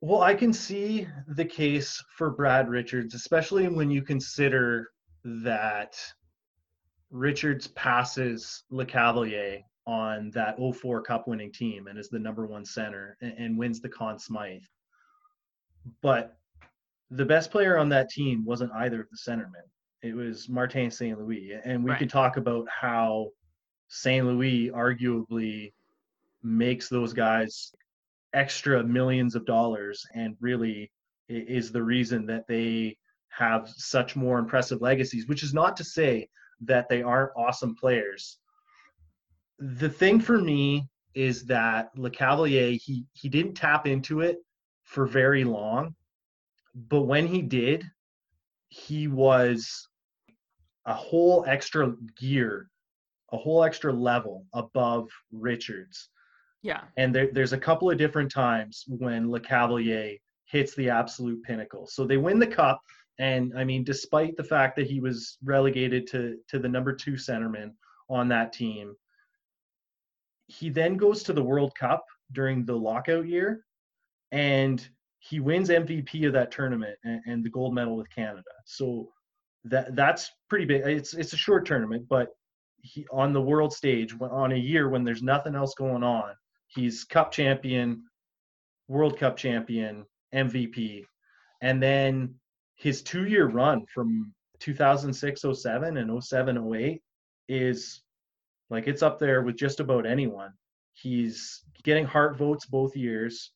Well, I can see the case for Brad Richards, especially when you consider that Richards passes Lecavalier on that 04 Cup winning team and is the number one center and, and wins the Conn Smythe. But the best player on that team wasn't either of the centermen. It was Martin St. Louis. And we right. could talk about how St. Louis arguably makes those guys extra millions of dollars and really is the reason that they have such more impressive legacies, which is not to say that they aren't awesome players. The thing for me is that Lecavalier, he he didn't tap into it for very long, but when he did, he was a whole extra gear, a whole extra level above Richards. Yeah. And there, there's a couple of different times when Lecavalier hits the absolute pinnacle. So they win the cup. And I mean, despite the fact that he was relegated to, to the number two centerman on that team, he then goes to the World Cup during the lockout year and he wins MVP of that tournament and, and the gold medal with Canada. So that that's pretty big. It's it's a short tournament, but he on the world stage on a year when there's nothing else going on, he's cup champion, World Cup champion, MVP, and then his two-year run from 2006 07 and 07 08 is like it's up there with just about anyone. He's getting Hart votes both years,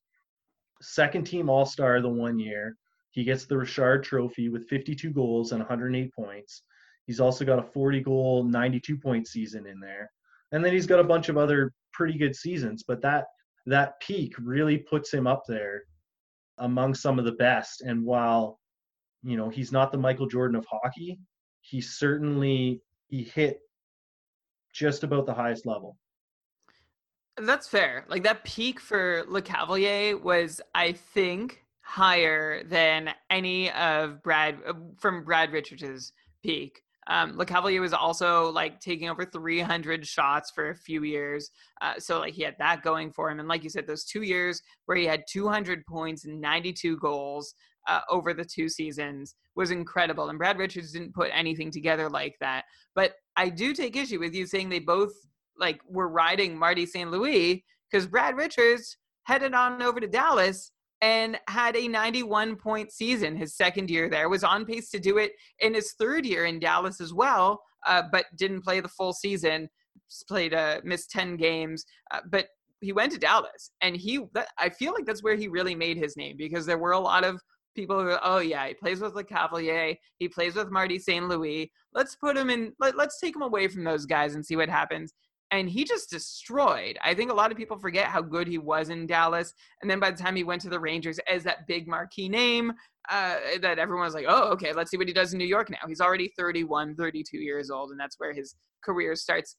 second team All Star the one year, he gets the Richard Trophy with 52 goals and 108 points. He's also got a 40 goal, 92 point season in there. And then he's got a bunch of other pretty good seasons, but that that peak really puts him up there among some of the best. And while you know, he's not the Michael Jordan of hockey, he certainly he hit just about the highest level. That's fair. Like that peak for Lecavalier was, I think, higher than any of Brad uh, from Brad Richards's peak. Um, Lecavalier was also like taking over 300 shots for a few years. Uh, so like he had that going for him. And like you said, those two years where he had 200 points and 92 goals uh, over the two seasons was incredible. And Brad Richards didn't put anything together like that. But I do take issue with you saying they both like were riding Marty St. Louis because Brad Richards headed on over to Dallas and had a 91 point season his second year there was on pace to do it in his third year in dallas as well uh, but didn't play the full season played uh, missed 10 games uh, but he went to dallas and he that, i feel like that's where he really made his name because there were a lot of people who oh yeah he plays with Lecavalier he plays with marty st louis let's put him in let, let's take him away from those guys and see what happens and he just destroyed. I think a lot of people forget how good he was in Dallas. And then by the time he went to the Rangers as that big marquee name, uh, that everyone was like, oh, okay, let's see what he does in New York now. He's already 31, 32 years old, and that's where his career starts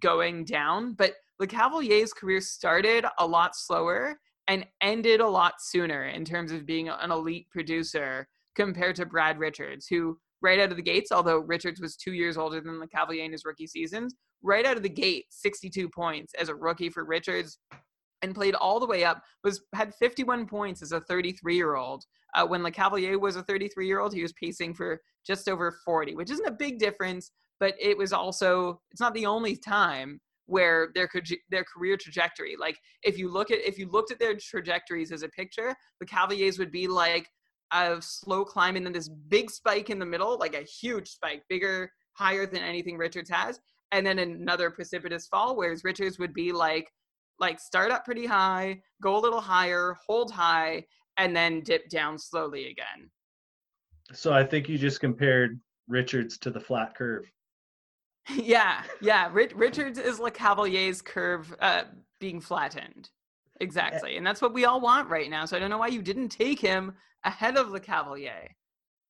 going down. But Lecavalier's career started a lot slower and ended a lot sooner in terms of being an elite producer compared to Brad Richards, who right out of the gates, although Richards was two years older than Lecavalier in his rookie seasons, right out of the gate, 62 points as a rookie for Richards and played all the way up was had 51 points as a 33 year old uh, when Lecavalier was a 33 year old he was pacing for just over 40 which isn't a big difference but it was also it's not the only time where their their career trajectory like if you look at if you looked at their trajectories as a picture the cavaliers would be like a slow climb and then this big spike in the middle like a huge spike bigger higher than anything Richards has and then another precipitous fall, whereas Richards would be like like start up pretty high, go a little higher, hold high, and then dip down slowly again. So I think you just compared Richards to the flat curve. Yeah, yeah. Rich, Richards is Lecavalier's curve uh, being flattened. Exactly. And that's what we all want right now. So I don't know why you didn't take him ahead of Lecavalier.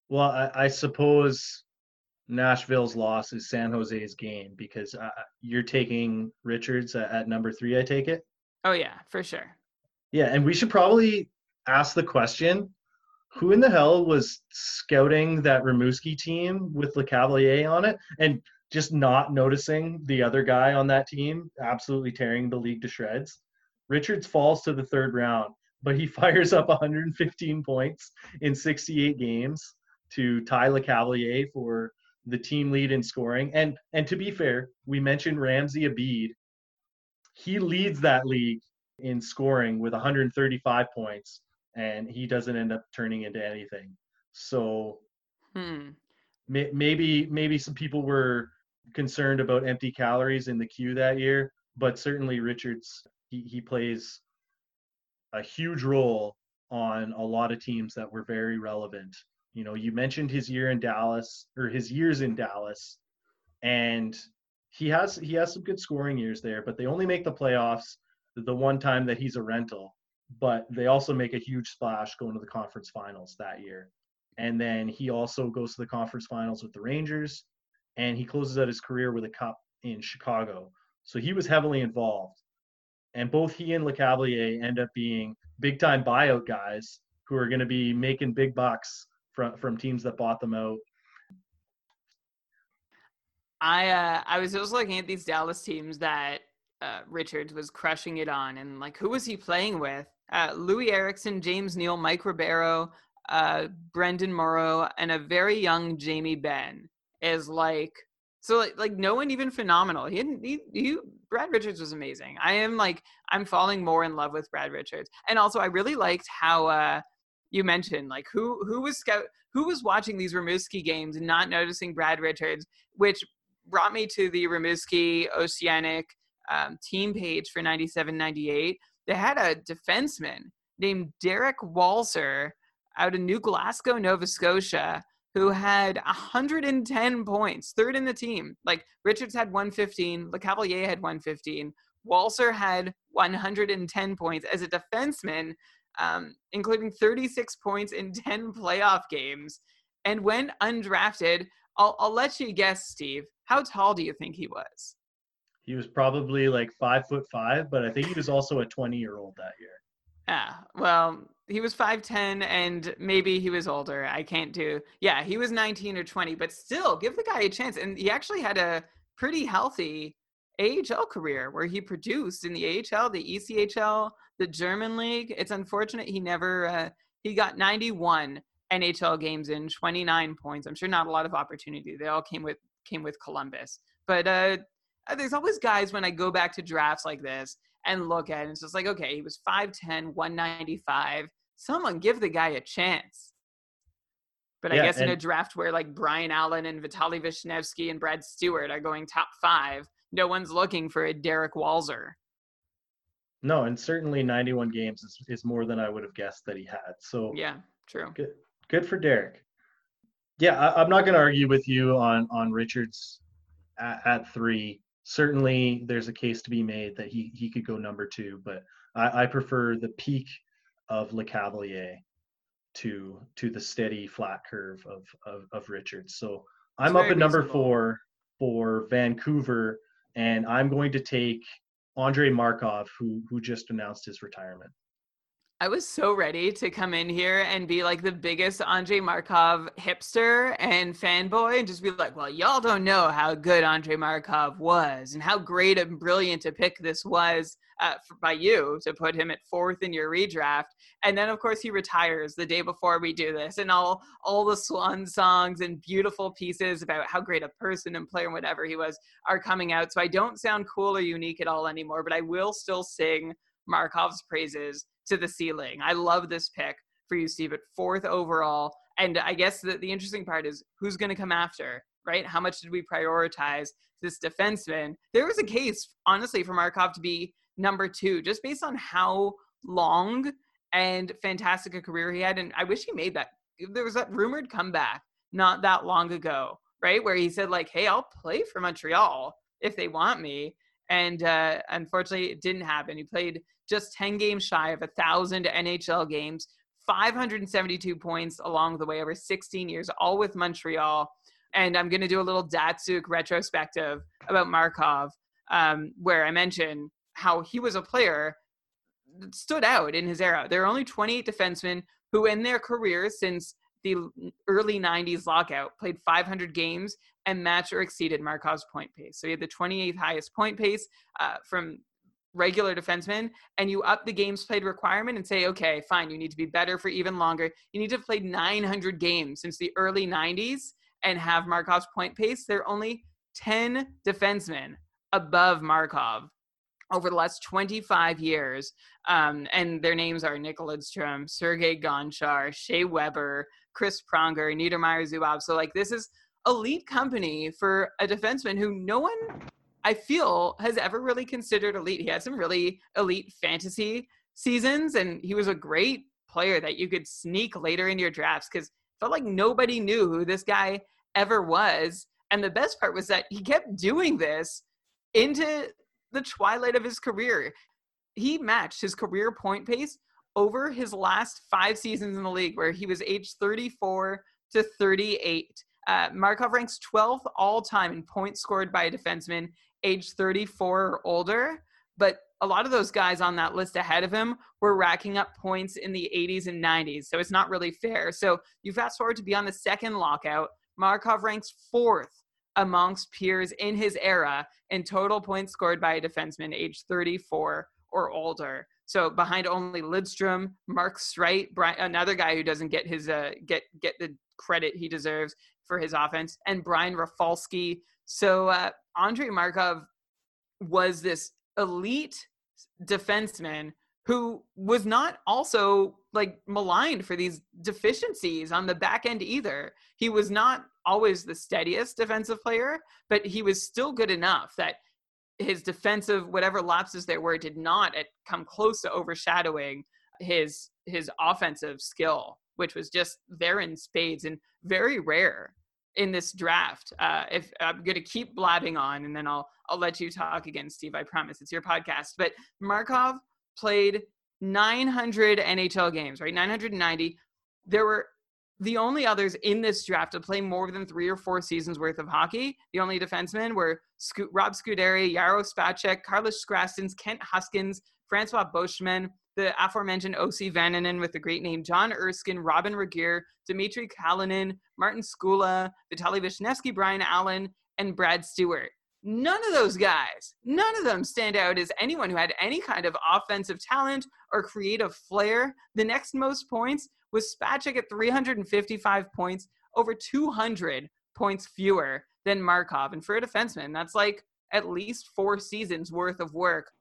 Well, I, I suppose Nashville's loss is San Jose's gain because uh, you're taking Richards at, at number three. I take it. Oh yeah, for sure. Yeah, and we should probably ask the question: Who in the hell was scouting that Rimouski team with Lecavalier on it, and just not noticing the other guy on that team absolutely tearing the league to shreds? Richards falls to the third round, but he [laughs] fires up 115 points in 68 games to tie Lecavalier for the team lead in scoring. And and to be fair, we mentioned Ramsey Abid. He leads that league in scoring with 135 points, and he doesn't end up turning into anything. So hmm. may, maybe maybe some people were concerned about empty calories in the Q that year, but certainly Richards he, he plays a huge role on a lot of teams that were very relevant you know, you mentioned his year in Dallas or his years in Dallas, and he has he has some good scoring years there, but they only make the playoffs the one time that he's a rental. But they also make a huge splash going to the conference finals that year. And then he also goes to the conference finals with the Rangers, and he closes out his career with a cup in Chicago. So he was heavily involved. And both he and Lecavalier end up being big time buyout guys who are going to be making big bucks from from teams that bought them out. I uh, I was just looking at these Dallas teams that uh, Richards was crushing it on, and like who was he playing with? Uh, Loui Eriksson, James Neal, Mike Ribeiro, uh, Brendan Morrow, and a very young Jamie Benn is like so like, like no one even phenomenal. He didn't he, Brad Richards was amazing. I am like I'm falling more in love with Brad Richards, and also I really liked how uh you mentioned like who who was scout who was watching these Rimouski games and not noticing Brad Richards, which brought me to the Rimouski Oceanic um, team page for 97-98. They had a defenseman named Derrick Walser out of New Glasgow, Nova Scotia, who had 110 points, third in the team. Like Richards had 115, Lecavalier had 115, Walser had 110 points as a defenseman um, including 36 points in [laughs] 10 playoff games. And when undrafted, I'll, I'll let you guess, Steve. How tall do you think he was? He was probably like five foot five, but I think he was also a 20 year old that year. Yeah. Well, he was 5'10 and maybe he was older. I can't do. Yeah, he was 19 or 20, but still give the guy a chance. And he actually had a pretty healthy AHL career where he produced in the AHL, the ECHL, the German league. It's unfortunate he never uh, he got 91 NHL games in 29 points. I'm sure not a lot of opportunity. They all came with came with Columbus. But uh, uh there's always guys when I go back to drafts like this and look at it, it's just like, okay, he was 5'10, 195 someone give the guy a chance. But yeah, I guess in a draft where like Bryan Allen and Vitaly Vishnevsky and Brad Stuart are going top five, no one's looking for a Derrick Walser. No, and certainly 91 games is, is more than I would have guessed that he had. So yeah, true. Good, good for Derek. Yeah, I, am not going to argue with you on on Richards at, at, three. Certainly, there's a case to be made that he he could go number two, but I, I prefer the peak of Lecavalier to to the steady flat curve of of, of Richards. So I'm up at number four for Vancouver, and I'm going to take Andrei Markov, who who just announced his retirement. I was so ready to come in here and be like the biggest Andrei Markov hipster and fanboy and just be like, well, y'all don't know how good Andrei Markov was and how great and brilliant a pick this was uh, for, by you to put him at fourth in your redraft. And then, of course, he retires the day before we do this. And all, all the swan songs and beautiful pieces about how great a person and player and whatever he was are coming out. So I don't sound cool or unique at all anymore, but I will still sing Markov's praises to the ceiling. I love this pick for you, Steve, at fourth overall. And I guess the, the interesting part is who's going to come after, right? How much did we prioritize this defenseman? There was a case, honestly, for Markov to be number two, just based on how long and fantastic a career he had. And I wish he made that. There was that rumored comeback not that long ago, right? Where he said, like, hey, I'll play for Montreal if they want me. And uh, unfortunately, it didn't happen. He played just 10 games shy of a 1,000 NHL games, 572 points along the way over 16 years, all with Montreal. And I'm going to do a little Datsyuk retrospective about Markov, um, where I mention how he was a player that stood out in his era. There are only 28 defensemen who, in their careers since the early 90s lockout, played 500 games and matched or exceeded Markov's point pace. So he had the 28th highest point pace uh, from regular defensemen and you up the games played requirement and say, okay, fine, you need to be better for even longer. You need to have played 900 games since the early 90s and have Markov's point pace. There are only 10 defensemen above Markov over the last 25 years. Um, and their names are Nick Lidstrom, Sergei Gonchar, Shea Weber, Chris Pronger, Niedermayer Zubov. So, like, this is elite company for a defenseman who no one I feel has ever really considered elite. He had some really elite fantasy seasons, and he was a great player that you could sneak later in your drafts because felt like nobody knew who this guy ever was. And the best part was that he kept doing this into the twilight of his career. He matched his career point pace over his last five seasons in the league, where he was age 34 to 38. Uh, Markov ranks 12th all time in points scored by a defenseman age 34 or older, but a lot of those guys on that list ahead of him were racking up points in the 80s and 90s. So it's not really fair. So you fast forward to be on the second lockout. Markov ranks fourth amongst peers in his era in total points scored by a defenseman age 34 or older. So behind only Lidstrom, Mark Streit, another guy who doesn't get his uh, get get the credit he deserves for his offense, and Brian Rafalski. So uh, Andrei Markov was this elite defenseman who was not also like maligned for these deficiencies on the back end either. He was not always the steadiest defensive player, but he was still good enough that his defensive whatever lapses there were did not come close to overshadowing his his offensive skill, which was just there in spades and very rare in this draft. Uh, if I'm going to keep blabbing on, and then I'll I'll let you talk again, Steve. I promise it's your podcast. But Markov played 900 NHL games, right? 990. There were the only others in this draft to play more than three or four seasons worth of hockey. The only defensemen were Sco- Rob Scuderi, Jaro Spacek, Carlos Skrastins, Kent Huskins, Francois Beauchemin. The aforementioned Ossi Vaananen with the great name John Erskine, Robin Regehr, Dmitry Kalinin, Martin Skula, Vitaly Vishnevsky, Bryan Allen, and Brad Stuart. None of those guys, none of them stand out as anyone who had any kind of offensive talent or creative flair. The next most points was Spacek at 355 points, over 200 points fewer than Markov. And for a defenseman, that's like at least four seasons worth of work.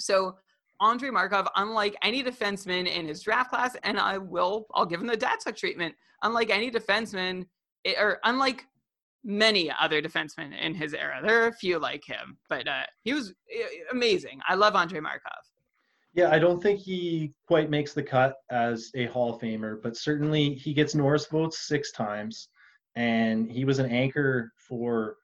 So Andrei Markov, unlike any defenseman in his draft class, and I will, I'll give him the Datsyuk treatment. Unlike any defenseman, eh, or unlike many other defensemen in his era, there are a few like him, but uh, he was eh, amazing. I love Andrei Markov. Yeah, I don't think he quite makes the cut as a Hall of Famer, but certainly he gets Norris votes six times, and he was an anchor for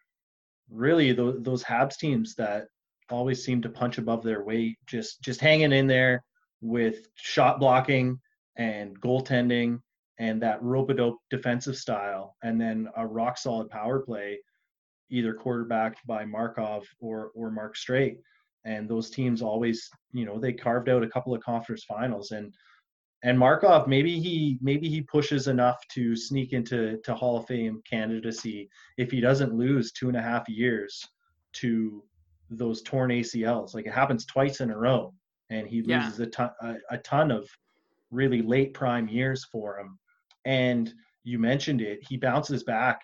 really those Habs teams that always seem to punch above their weight, just just hanging in there with shot blocking and goaltending and that rope-a-dope defensive style, and then a rock solid power play, either quarterbacked by Markov or or Mark Streit. And those teams always, you know, they carved out a couple of conference finals and and Markov maybe he maybe he pushes enough to sneak into to Hall of Fame candidacy if he doesn't lose two and a half years to those torn ACLs. Like it happens twice in a row, and he loses yeah. a ton a, a ton of really late prime years for him. And you mentioned it, he bounces back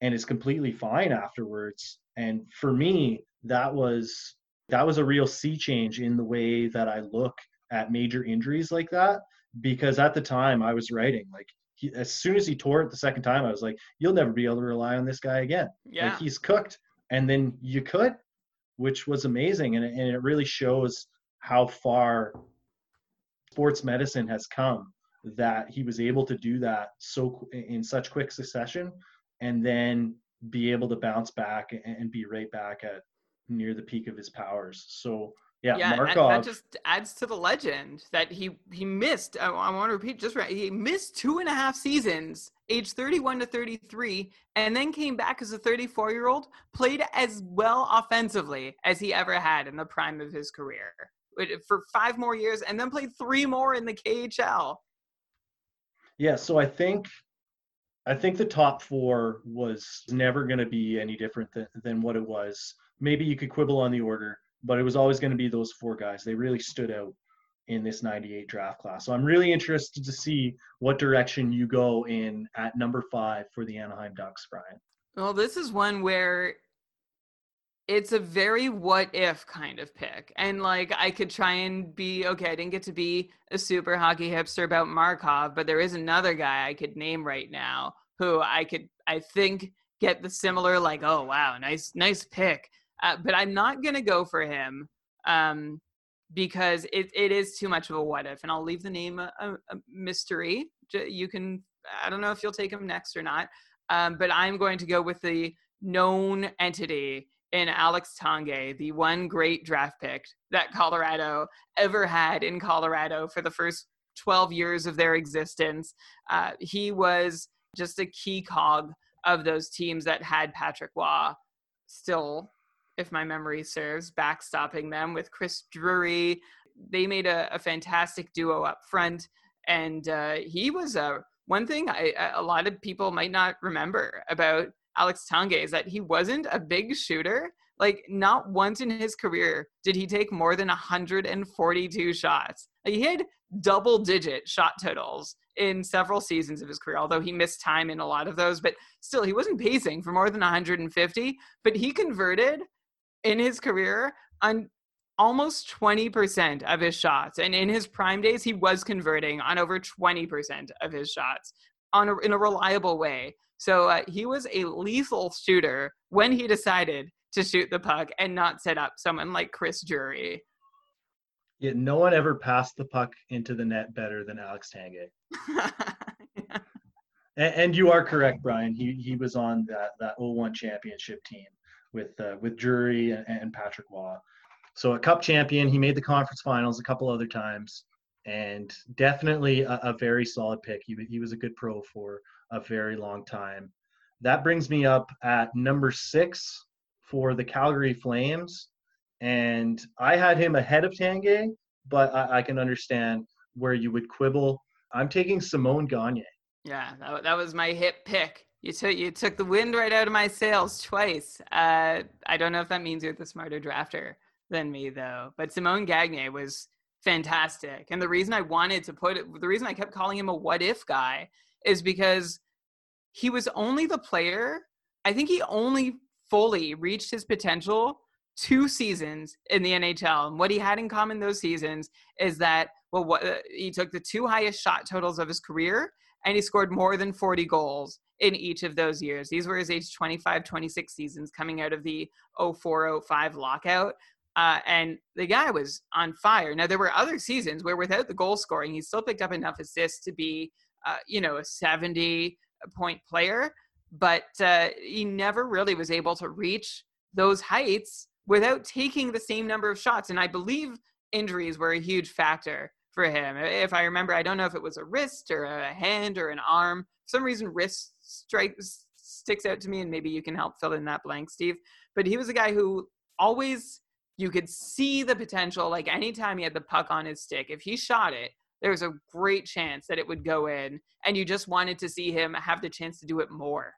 and is completely fine afterwards. And for me, that was that was a real sea change in the way that I look at major injuries like that because at the time I was writing like he, as soon as he tore it the second time I was like you'll never be able to rely on this guy again yeah like he's cooked and then you could which was amazing and, and it really shows how far sports medicine has come that he was able to do that so in such quick succession and then be able to bounce back and be right back at near the peak of his powers. So yeah, yeah Markov. That, just adds to the legend that he he missed. I, I, want to repeat just right. He missed two and a half seasons, age 31 to 33, and then came back as a 34 year old, played as well offensively as he ever had in the prime of his career for five more years, and then played three more in the KHL. Yeah, so I think I think the top four was never going to be any different than, than what it was. Maybe you could quibble on the order but it was always going to be those four guys. They really stood out in this 98 draft class. So I'm really interested to see what direction you go in at number five for the Anaheim Ducks, Brian. Well, this is one where it's a very what if kind of pick. And like I could try and be okay, I didn't get to be a super hockey hipster about Markov, but there is another guy I could name right now who I could I think get the similar like, oh wow, nice nice pick. Uh, but I'm not going to go for him um, because it, it is too much of a what if. And I'll leave the name a, a, mystery. You can, I don't know if you'll take him next or not, um, but I'm going to go with the known entity in Alex Tanguay, the one great draft pick that Colorado ever had in Colorado for the first 12 years of their existence. Uh, he was just a key cog of those teams that had Patrick Roy still if my memory serves, backstopping them with Chris Drury. They made a, a fantastic duo up front, and uh, he was a one thing I, a lot of people might not remember about Alex Tanguay is that he wasn't a big shooter. Like not once in his career did he take more than 142 shots. Like, he had double digit shot totals in several seasons of his career, although he missed time in a lot of those, but still he wasn't pacing for more than 150, but he converted in his career on almost 20% of his shots. And in his prime days, he was converting on over 20% of his shots on a, in a reliable way. So uh, he was a lethal shooter when he decided to shoot the puck and not set up someone like Chris Drury. Yeah, no one ever passed the puck into the net better than Alex Tanguay. [laughs] yeah. and, and, you are correct, Brian. He he was on that that 01 championship team with uh, with Drury and, and Patrick Roy. So a Cup champion, he made the conference finals a couple other times, and definitely a, a very solid pick. He he was a good pro for a very long time. That brings me up at number six for the Calgary Flames, and I had him ahead of Tanguay, but I, I can understand where you would quibble. I'm taking Simon Gagne. Yeah, that, that was my hit pick. You took you took the wind right out of my sails twice. Uh, I don't know if that means you're the smarter drafter than me though. But Simon Gagne was fantastic, and the reason I wanted to put it, the reason I kept calling him a what if guy, is because he was only the player. I think he only fully reached his potential two seasons in the NHL. And what he had in common those seasons is that well, what, uh, he took the two highest shot totals of his career and he scored more than 40 goals in each of those years. These were his age 25, 26 seasons coming out of the 04 05 lockout. Uh, and the guy was on fire. Now, there were other seasons where without the goal scoring, he still picked up enough assists to be, uh, you know, a 70 point player, but uh, he never really was able to reach those heights without taking the same number of shots. And I believe injuries were a huge factor for him. If I remember, I don't know if it was a wrist or a hand or an arm. For some reason, wrist strikes sticks out to me, and maybe you can help fill in that blank, Steve. But he was a guy who always you could see the potential. Like anytime he had the puck on his stick, if he shot it, there was a great chance that it would go in, and you just wanted to see him have the chance to do it more.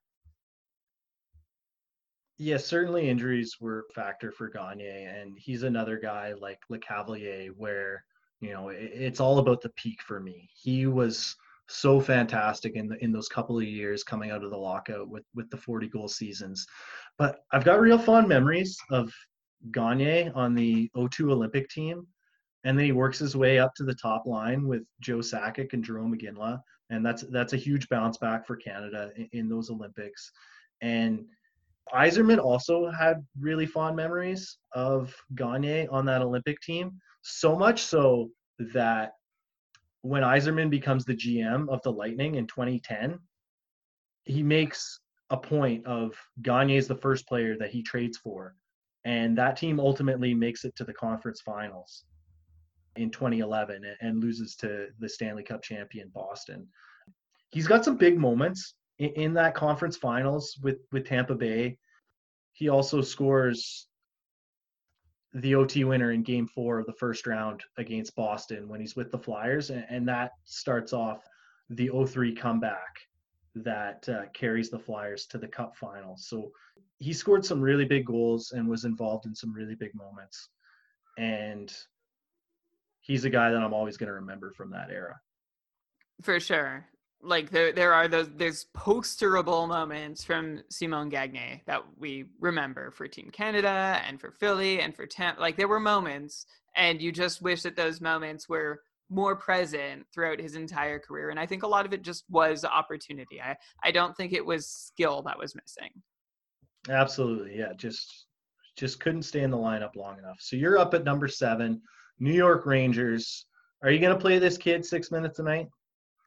Yeah, certainly injuries were a factor for Gagne, and he's another guy like Lecavalier where you know it's all about the peak for me. He was so fantastic in the, in those couple of years coming out of the lockout with with the 40 goal seasons. But I've got real fond memories of Gagne on the 02 Olympic team. And then he works his way up to the top line with Joe Sakic and Jerome Iginla. And that's that's a huge bounce back for Canada in, in those Olympics. And Yzerman also had really fond memories of Gagne on that Olympic team. So much so that when Yzerman becomes the GM of the Lightning in 2010, he makes a point of Gagne is the first player that he trades for. And that team ultimately makes it to the conference finals in 2011 and loses to the Stanley Cup champion Boston. He's got some big moments in, in that conference finals with, with Tampa Bay. He also scores the OT winner in game four of the first round against Boston when he's with the Flyers. And, and that starts off the 03 comeback that uh, carries the Flyers to the cup final. So he scored some really big goals and was involved in some really big moments. And he's a guy that I'm always going to remember from that era. For sure like there there are those there's posterable moments from Simon Gagne that we remember for Team Canada and for Philly and for Tampa. Like there were moments, and you just wish that those moments were more present throughout his entire career. And I think a lot of it just was opportunity. I I don't think it was skill that was missing. Absolutely, yeah. Just just couldn't stay in the lineup long enough. So you're up at number seven, New York Rangers. Are you going to play this kid six minutes a night?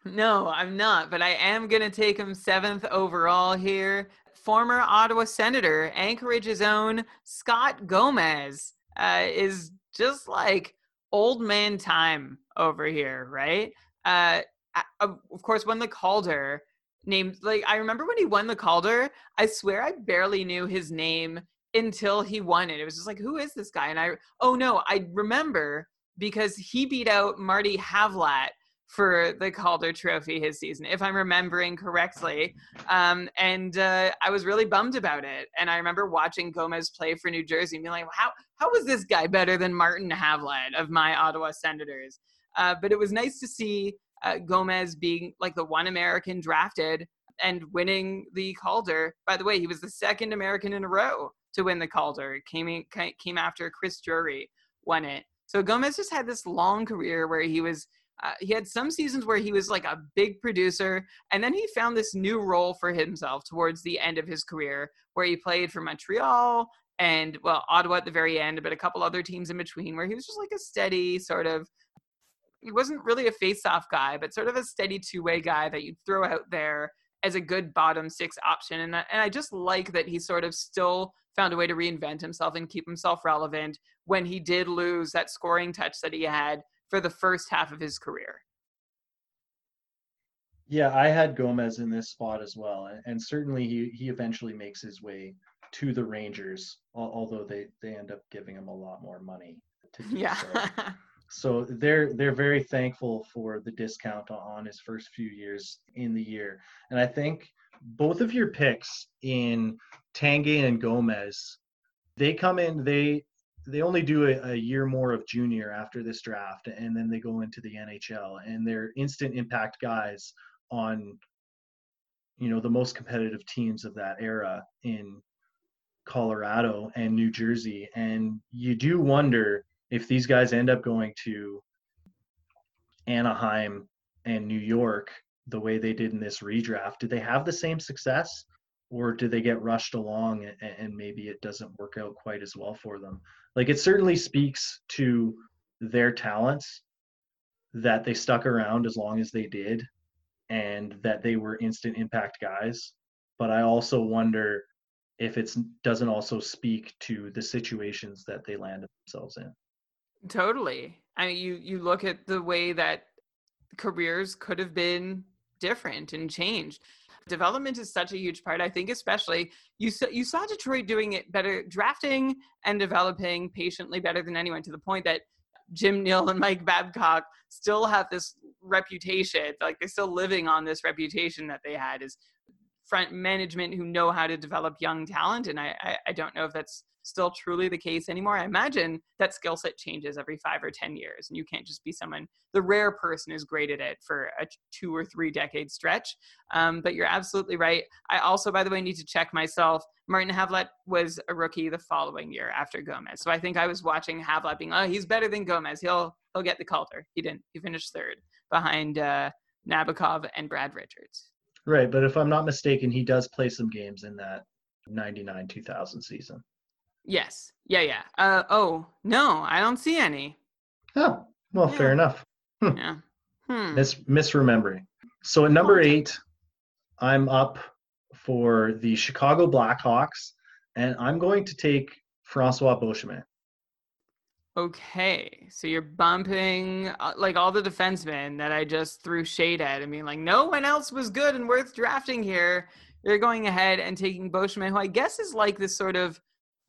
No, I'm not, but I am going to take him seventh overall here. Former Ottawa Senator, Anchorage's own Scott Gomez uh, is just like old man time over here, right? Uh, of course, when the Calder. Named like I remember when he won the Calder. I swear I barely knew his name until he won it. It was just like, who is this guy? And I oh no, I remember because he beat out Marty Havlat for the Calder Trophy his season, if I'm remembering correctly. Um, and uh, I was really bummed about it. And I remember watching Gomez play for New Jersey and being like, how, how was this guy better than Martin Havlat of my Ottawa Senators? Uh, but it was nice to see uh, Gomez being like the one American drafted and winning the Calder. By the way, he was the second American in a row to win the Calder. Came, in, came after Chris Drury won it. So Gomez just had this long career where he was – uh, he had some seasons where he was like a big producer, and then he found this new role for himself towards the end of his career, where he played for Montreal and well Ottawa at the very end, but a couple other teams in between, where he was just like a steady sort of. He wasn't really a face-off guy, but sort of a steady two-way guy that you'd throw out there as a good bottom six option. And, and I just like that he sort of still found a way to reinvent himself and keep himself relevant when he did lose that scoring touch that he had for the first half of his career. Yeah, I had Gomez in this spot as well, and certainly he he eventually makes his way to the Rangers, although they they end up giving him a lot more money to do yeah. so. [laughs] So they're they're very thankful for the discount on his first few years in the year. And I think both of your picks in Tanguay and Gomez, they come in, they they only do a, a, year more of junior after this draft and then they go into the NHL and they're instant impact guys on you know the most competitive teams of that era in Colorado and New Jersey and you do wonder if these guys end up going to Anaheim and New York the way they did in this redraft, do they have the same success or do they get rushed along and, and maybe it doesn't work out quite as well for them? Like it certainly speaks to their talents that they stuck around as long as they did and that they were instant impact guys. But I also wonder if it doesn't also speak to the situations that they landed themselves in. Totally. I mean, you you look at the way that careers could have been different and changed. Development is such a huge part. I think, especially you saw you saw Detroit doing it better, drafting and developing patiently better than anyone. To the point that Jim Nill and Mike Babcock still have this reputation, like they're still living on this reputation that they had as front management who know how to develop young talent. And I, I, I don't know if that's still truly the case anymore. I imagine that skill set changes every five or 10 years, and you can't just be someone, the rare person is great at it for a two or three decade stretch. Um, but you're absolutely right. I also, by the way, need to check myself. Martin Havlat was a rookie the following year after Gomez. So I think I was watching Havlat being, oh, he's better than Gomez. He'll, he'll get the Calder. He didn't. He finished third behind uh, Nabokov and Brad Richards. Right. But if I'm not mistaken, he does play some games in that 99 2000 season. Yes. Yeah, yeah. Uh, oh, no, I don't see any. Oh, well, yeah. fair enough. Hmm. Yeah. Hmm. Mis- misremembering. So at number eight, I'm up for the Chicago Blackhawks, and I'm going to take Francois Beauchemin. Okay, so you're bumping uh, like all the defensemen that I just threw shade at. I mean, like no one else was good and worth drafting here. You're going ahead and taking Beauchemin, who I guess is like this sort of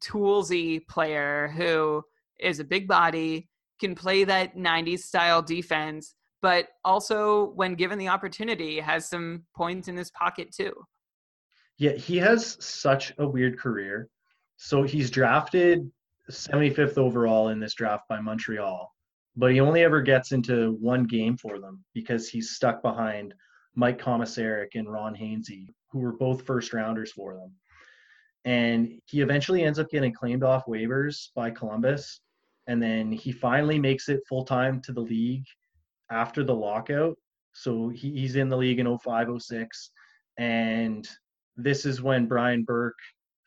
toolsy player who is a big body, can play that 90s style defense, but also, when given the opportunity, has some points in his pocket too. Yeah, he has such a weird career. So he's drafted 75th overall in this draft by Montreal, but he only ever gets into one game for them because he's stuck behind Mike Komisarek and Ron Hainsey, who were both first rounders for them and he eventually ends up getting claimed off waivers by Columbus, and then he finally makes it full time to the league after the lockout. So he, he's in the league in 05, 06, and this is when Brian Burke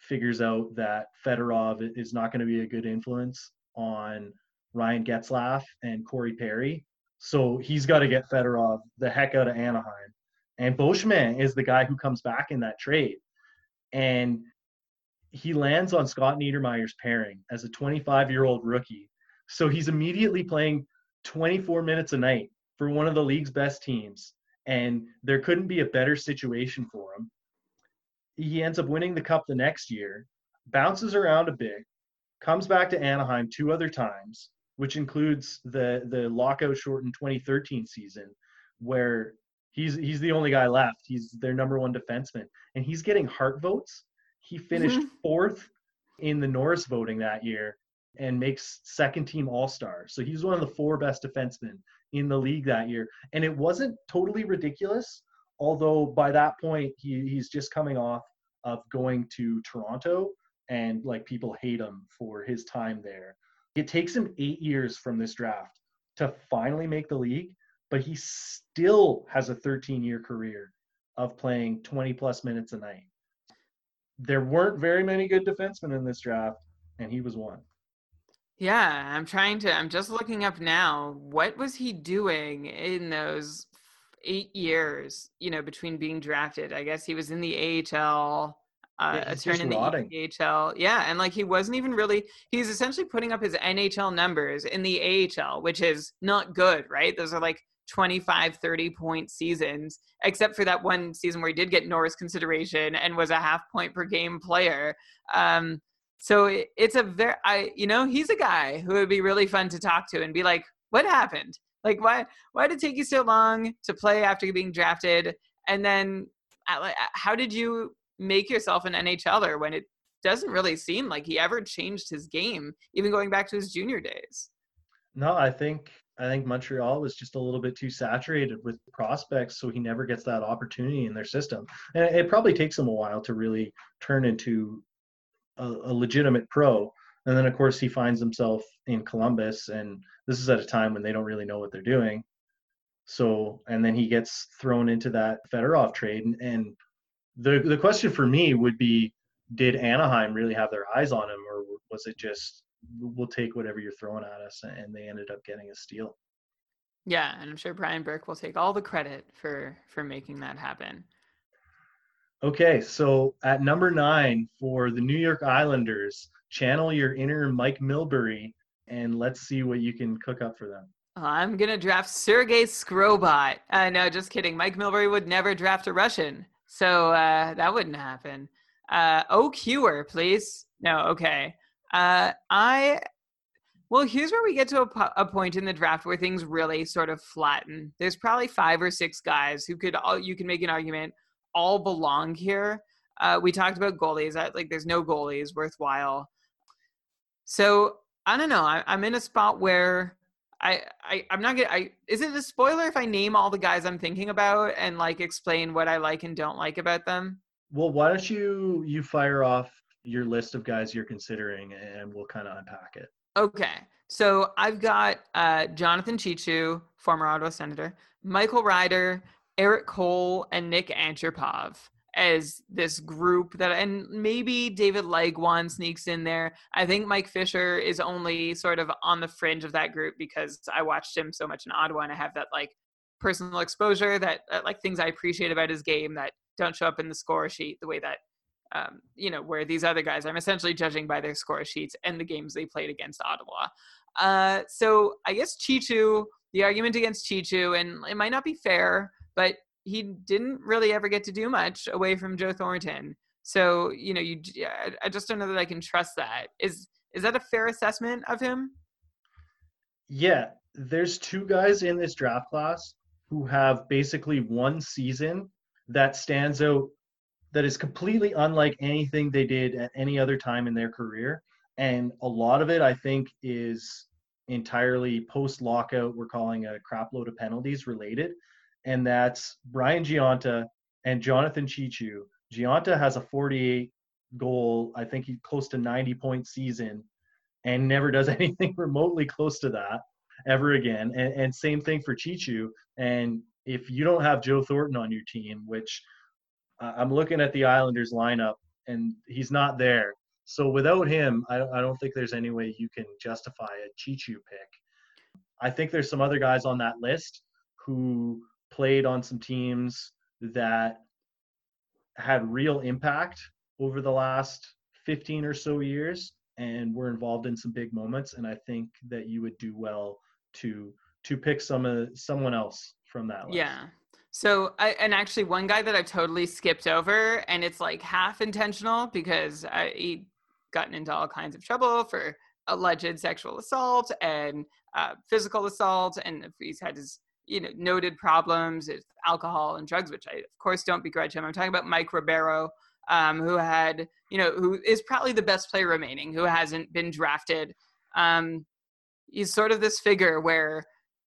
figures out that Fedorov is not going to be a good influence on Ryan Getzlaf and Corey Perry. So he's got to get Fedorov the heck out of Anaheim. And Beauchemin is the guy who comes back in that trade. And he lands on Scott Niedermayer's pairing as a 25 year old rookie. So he's immediately playing 24 minutes a night for one of the league's best teams. And there couldn't be a better situation for him. He ends up winning the cup the next year, bounces around a bit, comes back to Anaheim two other times, which includes the the lockout shortened 2013 season, where he's he's the only guy left. He's their number one defenseman, and he's getting heart votes he finished mm-hmm. fourth in the Norris voting that year and makes second team All Star. So he's one of the four best defensemen in the league that year. And it wasn't totally ridiculous, although by that point he, he's just coming off of going to Toronto and like people hate him for his time there. It takes him eight years from this draft to finally make the league, but he still has a 13 year career of playing 20 plus minutes a night there weren't very many good defensemen in this draft, and he was one. Yeah, I'm trying to. I'm just looking up now. What was he doing in those eight years? You know, between being drafted. I guess he was in the AHL. Uh, yeah, a turn in rotting. the AHL. Yeah, and like he wasn't even really. He's essentially putting up his NHL numbers in the AHL, which is not good, right? Those are like 25, 30 point seasons, except for that one season where he did get Norris consideration and was a half point per game player. Um, so it, it's a very, I, you know, he's a guy who would be really fun to talk to and be like, what happened? Like, why why did it take you so long to play after being drafted? And then, how did you make yourself an NHLer when it doesn't really seem like he ever changed his game, even going back to his junior days? No, I think I think Montreal was just a little bit too saturated with prospects, so he never gets that opportunity in their system. And it probably takes him a while to really turn into a, a legitimate pro. And then, of course, he finds himself in Columbus, and this is at a time when they don't really know what they're doing. So, and then he gets thrown into that Fedorov trade. And, and the the question for me would be, did Anaheim really have their eyes on him, or was it just we'll take whatever you're throwing at us? And they ended up getting a steal. Yeah, and I'm sure Brian Burke will take all the credit for for making that happen. Okay, so at number nine for the New York Islanders, channel your inner Mike Milbury and let's see what you can cook up for them. I'm gonna draft Sergey Skrobot. Uh, no, just kidding. Mike Milbury would never draft a Russian, so uh, that wouldn't happen. Uh, OQer, please. No, okay. Uh, I well, here's where we get to a, a, point in the draft where things really sort of flatten. There's probably five or six guys who could all you can make an argument all belong here. Uh, we talked about goalies. I, like, there's no goalies worthwhile. So I don't know. I, am in a spot where I, I I'm not gonna. I is it a spoiler if I name all the guys I'm thinking about and like explain what I like and don't like about them? Well, why don't you you fire off your list of guys you're considering and we'll kind of unpack it. Okay. So I've got uh, Jonathan Cheechoo, former Ottawa Senator, Michael Ryder, Erik Cole, and Nik Antropov as this group that and maybe David Legwand sneaks in there. I think Mike Fisher is only sort of on the fringe of that group because I watched him so much in Ottawa and I have that like personal exposure that uh, like things I appreciate about his game that don't show up in the score sheet the way that um, you know where these other guys I'm essentially judging by their score sheets and the games they played against Ottawa. Uh, so I guess Cheechoo, the argument against Cheechoo, and it might not be fair, but he didn't really ever get to do much away from Joe Thornton. So you know, you I just don't know that I can trust that. Is is that a fair assessment of him? Yeah, there's two guys in this draft class who have basically one season that stands out that is completely unlike anything they did at any other time in their career. And a lot of it, I think, is entirely post lockout, we're calling a crapload of penalties related and that's Brian Gionta and Jonathan Cheechoo. Gionta has a 48 goal, I think he's close to 90 point season, and never does [laughs] anything remotely close to that ever again. And, and same thing for Cheechoo. And if you don't have Joe Thornton on your team, which I'm looking at the Islanders lineup, and he's not there. So without him, I, I don't think there's any way you can justify a Cheechoo pick. I think there's some other guys on that list who played on some teams that had real impact over the last 15 or so years and were involved in some big moments. And i think that you would do well to to pick some of someone else from that list. yeah. So I, and actually one guy that i've totally skipped over and it's like half intentional because I, he gotten into all kinds of trouble for alleged sexual assault and uh, physical assault. And he's had his you know noted problems with alcohol and drugs, which I of course don't begrudge him. I'm talking about Mike Ribeiro, um, who had you know who is probably the best player remaining, who hasn't been drafted. Um, he's sort of this figure where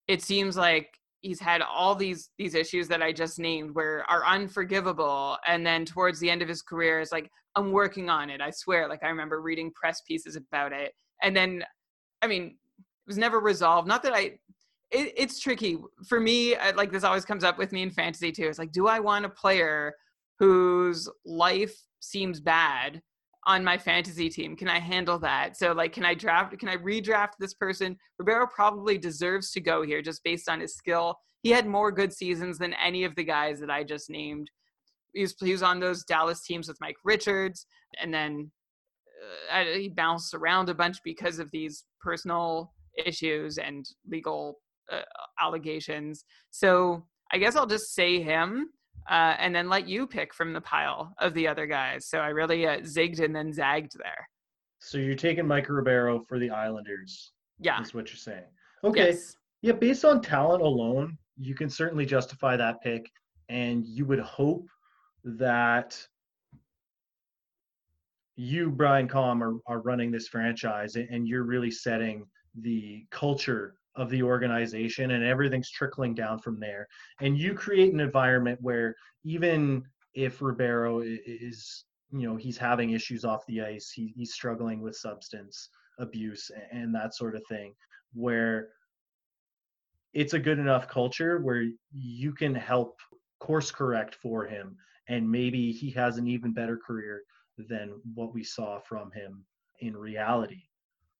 it seems like he's had all these these issues that I just named where are unforgivable and then towards the end of his career is like I'm working on it I swear like I remember reading press pieces about it and then I mean it was never resolved not that I it, it's tricky for me. Like this always comes up with me in fantasy too. It's like, do I want a player whose life seems bad on my fantasy team? Can I handle that? So like, can I draft? Can I redraft this person? Ribeiro probably deserves to go here just based on his skill. He had more good seasons than any of the guys that I just named. He was, he was on those Dallas teams with Mike Richards, and then uh, he bounced around a bunch because of these personal issues and legal uh, allegations. So I guess I'll just say him uh, and then let you pick from the pile of the other guys. So I really uh, zigged and then zagged there. So you're taking Mike Ribeiro for the Islanders. Yeah. Is what you're saying. Okay. Yes. Yeah, based on talent alone, you can certainly justify that pick, and you would hope that you, Brian Kom, are, are running this franchise, and you're really setting the culture of the organization, and everything's trickling down from there. And you create an environment where even if Ribeiro is, you know, he's having issues off the ice, he, he's struggling with substance abuse and that sort of thing, where it's a good enough culture where you can help course correct for him and maybe he has an even better career than what we saw from him in reality.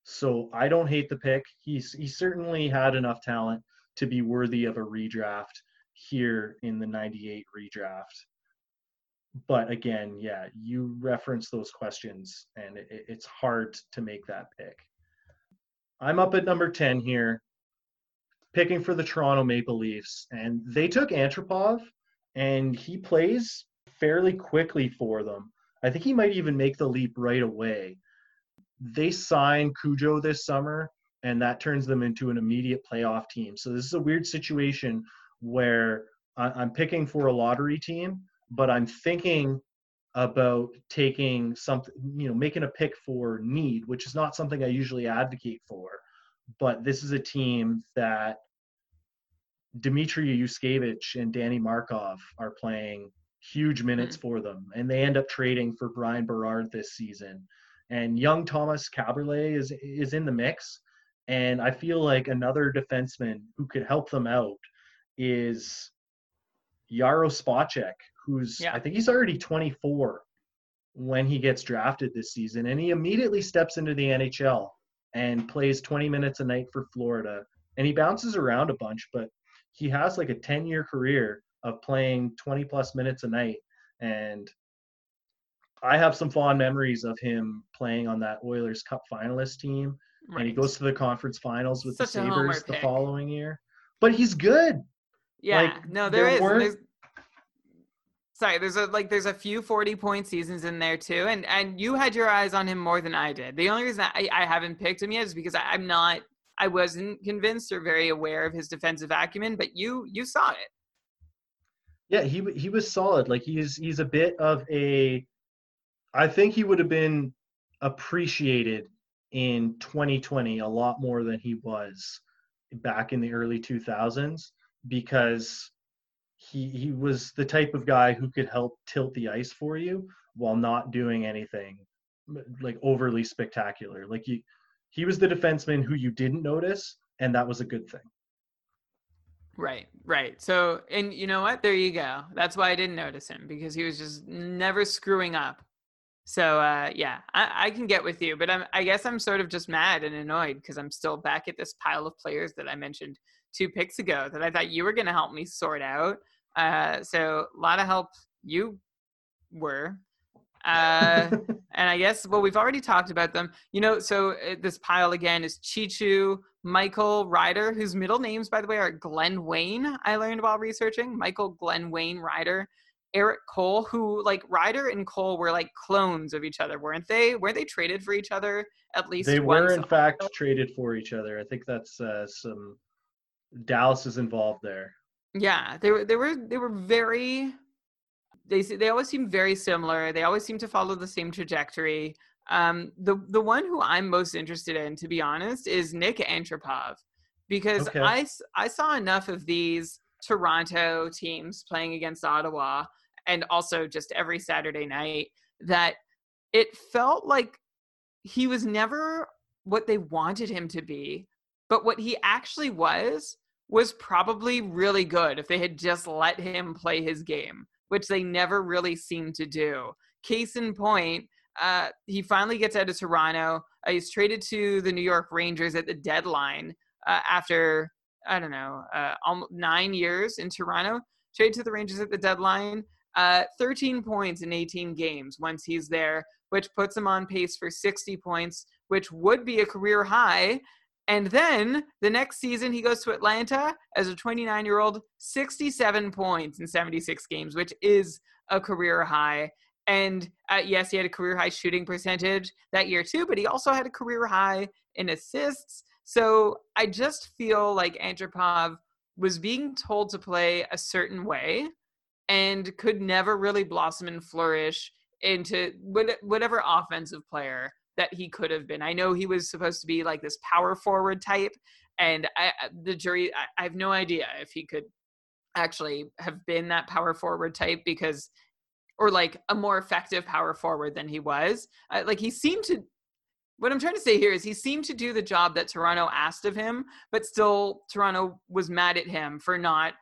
So I don't hate the pick. He's he certainly had enough talent to be worthy of a redraft here in the 98 redraft. But again, yeah, you reference those questions and it, it's hard to make that pick. I'm up at number 10 here, picking for the Toronto Maple Leafs. And they took Antropov, and he plays fairly quickly for them. I think he might even make the leap right away. They sign Cujo this summer, and that turns them into an immediate playoff team. So this is a weird situation where I'm picking for a lottery team, but I'm thinking about taking something, you know, making a pick for need, which is not something I usually advocate for. But this is a team that Dmitry Yushkevich and Danny Markov are playing huge minutes mm-hmm. for them, and they end up trading for Bryan Berard this season. And young Tomas Kaberle is is in the mix, and I feel like another defenseman who could help them out is Jaro Spacek, who's yeah. I think he's already 24 when he gets drafted this season, and he immediately steps into the NHL and plays 20 minutes a night for Florida. And he bounces around a bunch, but he has like a 10 year career of playing 20 plus minutes a night. And I have some fond memories of him playing on that Oilers Cup finalist team. Right. And he goes to the conference finals with Such the Sabres the following year. But he's good. Yeah, like, no, there, there is. There's, sorry, there's a like there's a few 40 point seasons in there too. And and you had your eyes on him more than I did. The only reason I, I haven't picked him yet is because I, I'm not I wasn't convinced or very aware of his defensive acumen, but you you saw it. Yeah, he he was solid. Like he's he's a bit of a I think he would have been appreciated in 2020 a lot more than he was back in the early 2000s because he he was the type of guy who could help tilt the ice for you while not doing anything like overly spectacular. Like you he was the defenseman who you didn't notice, and that was a good thing. Right, right. So, and you know what? There you go. That's why I didn't notice him because he was just never screwing up. So, uh, yeah, I, I can get with you, but I'm, I guess I'm sort of just mad and annoyed because I'm still back at this pile of players that I mentioned two picks ago that I thought you were going to help me sort out. Uh, so, a lot of help you were uh, [laughs] and I guess, well, we've already talked about them. You know, so uh, this pile again is Cheechoo, Michael Ryder, whose middle names, by the way, are Glenn Wayne, I learned while researching. Michael Glenn Wayne Ryder. Erik Cole, who like Ryder and Cole were like clones of each other, weren't they? Were they traded for each other at least? They were, in fact, traded for each other. I think that's uh, some Dallas is involved there. Yeah, they were. They were. They were very they they always seem very similar. They always seem to follow the same trajectory. Um, the the one who I'm most interested in, to be honest, is Nik Antropov, because okay. I I saw enough of these Toronto teams playing against Ottawa, and also just every Saturday night that it felt like he was never what they wanted him to be, but what he actually was was probably really good if they had just let him play his game which they never really seemed to do. Case in point, uh, he finally gets out of Toronto. Uh, he's traded to the New York Rangers at the deadline uh, after, I don't know, uh, nine years in Toronto. Traded to the Rangers at the deadline. Uh, 13 points in 18 games once he's there, which puts him on pace for 60 points, which would be a career high and then the next season, he goes to Atlanta as a 29 year old, 67 points in 76 games, which is a career high. And uh, yes, he had a career high shooting percentage that year too, but he also had a career high in assists. So I just feel like Antropov was being told to play a certain way and could never really blossom and flourish into whatever offensive player that he could have been. I know he was supposed to be like this power forward type, and I, the jury, I, I have no idea if he could actually have been that power forward type because, or like a more effective power forward than he was. Uh, like he seemed to what I'm trying to say here is he seemed to do the job that Toronto asked of him, but still Toronto was mad at him for not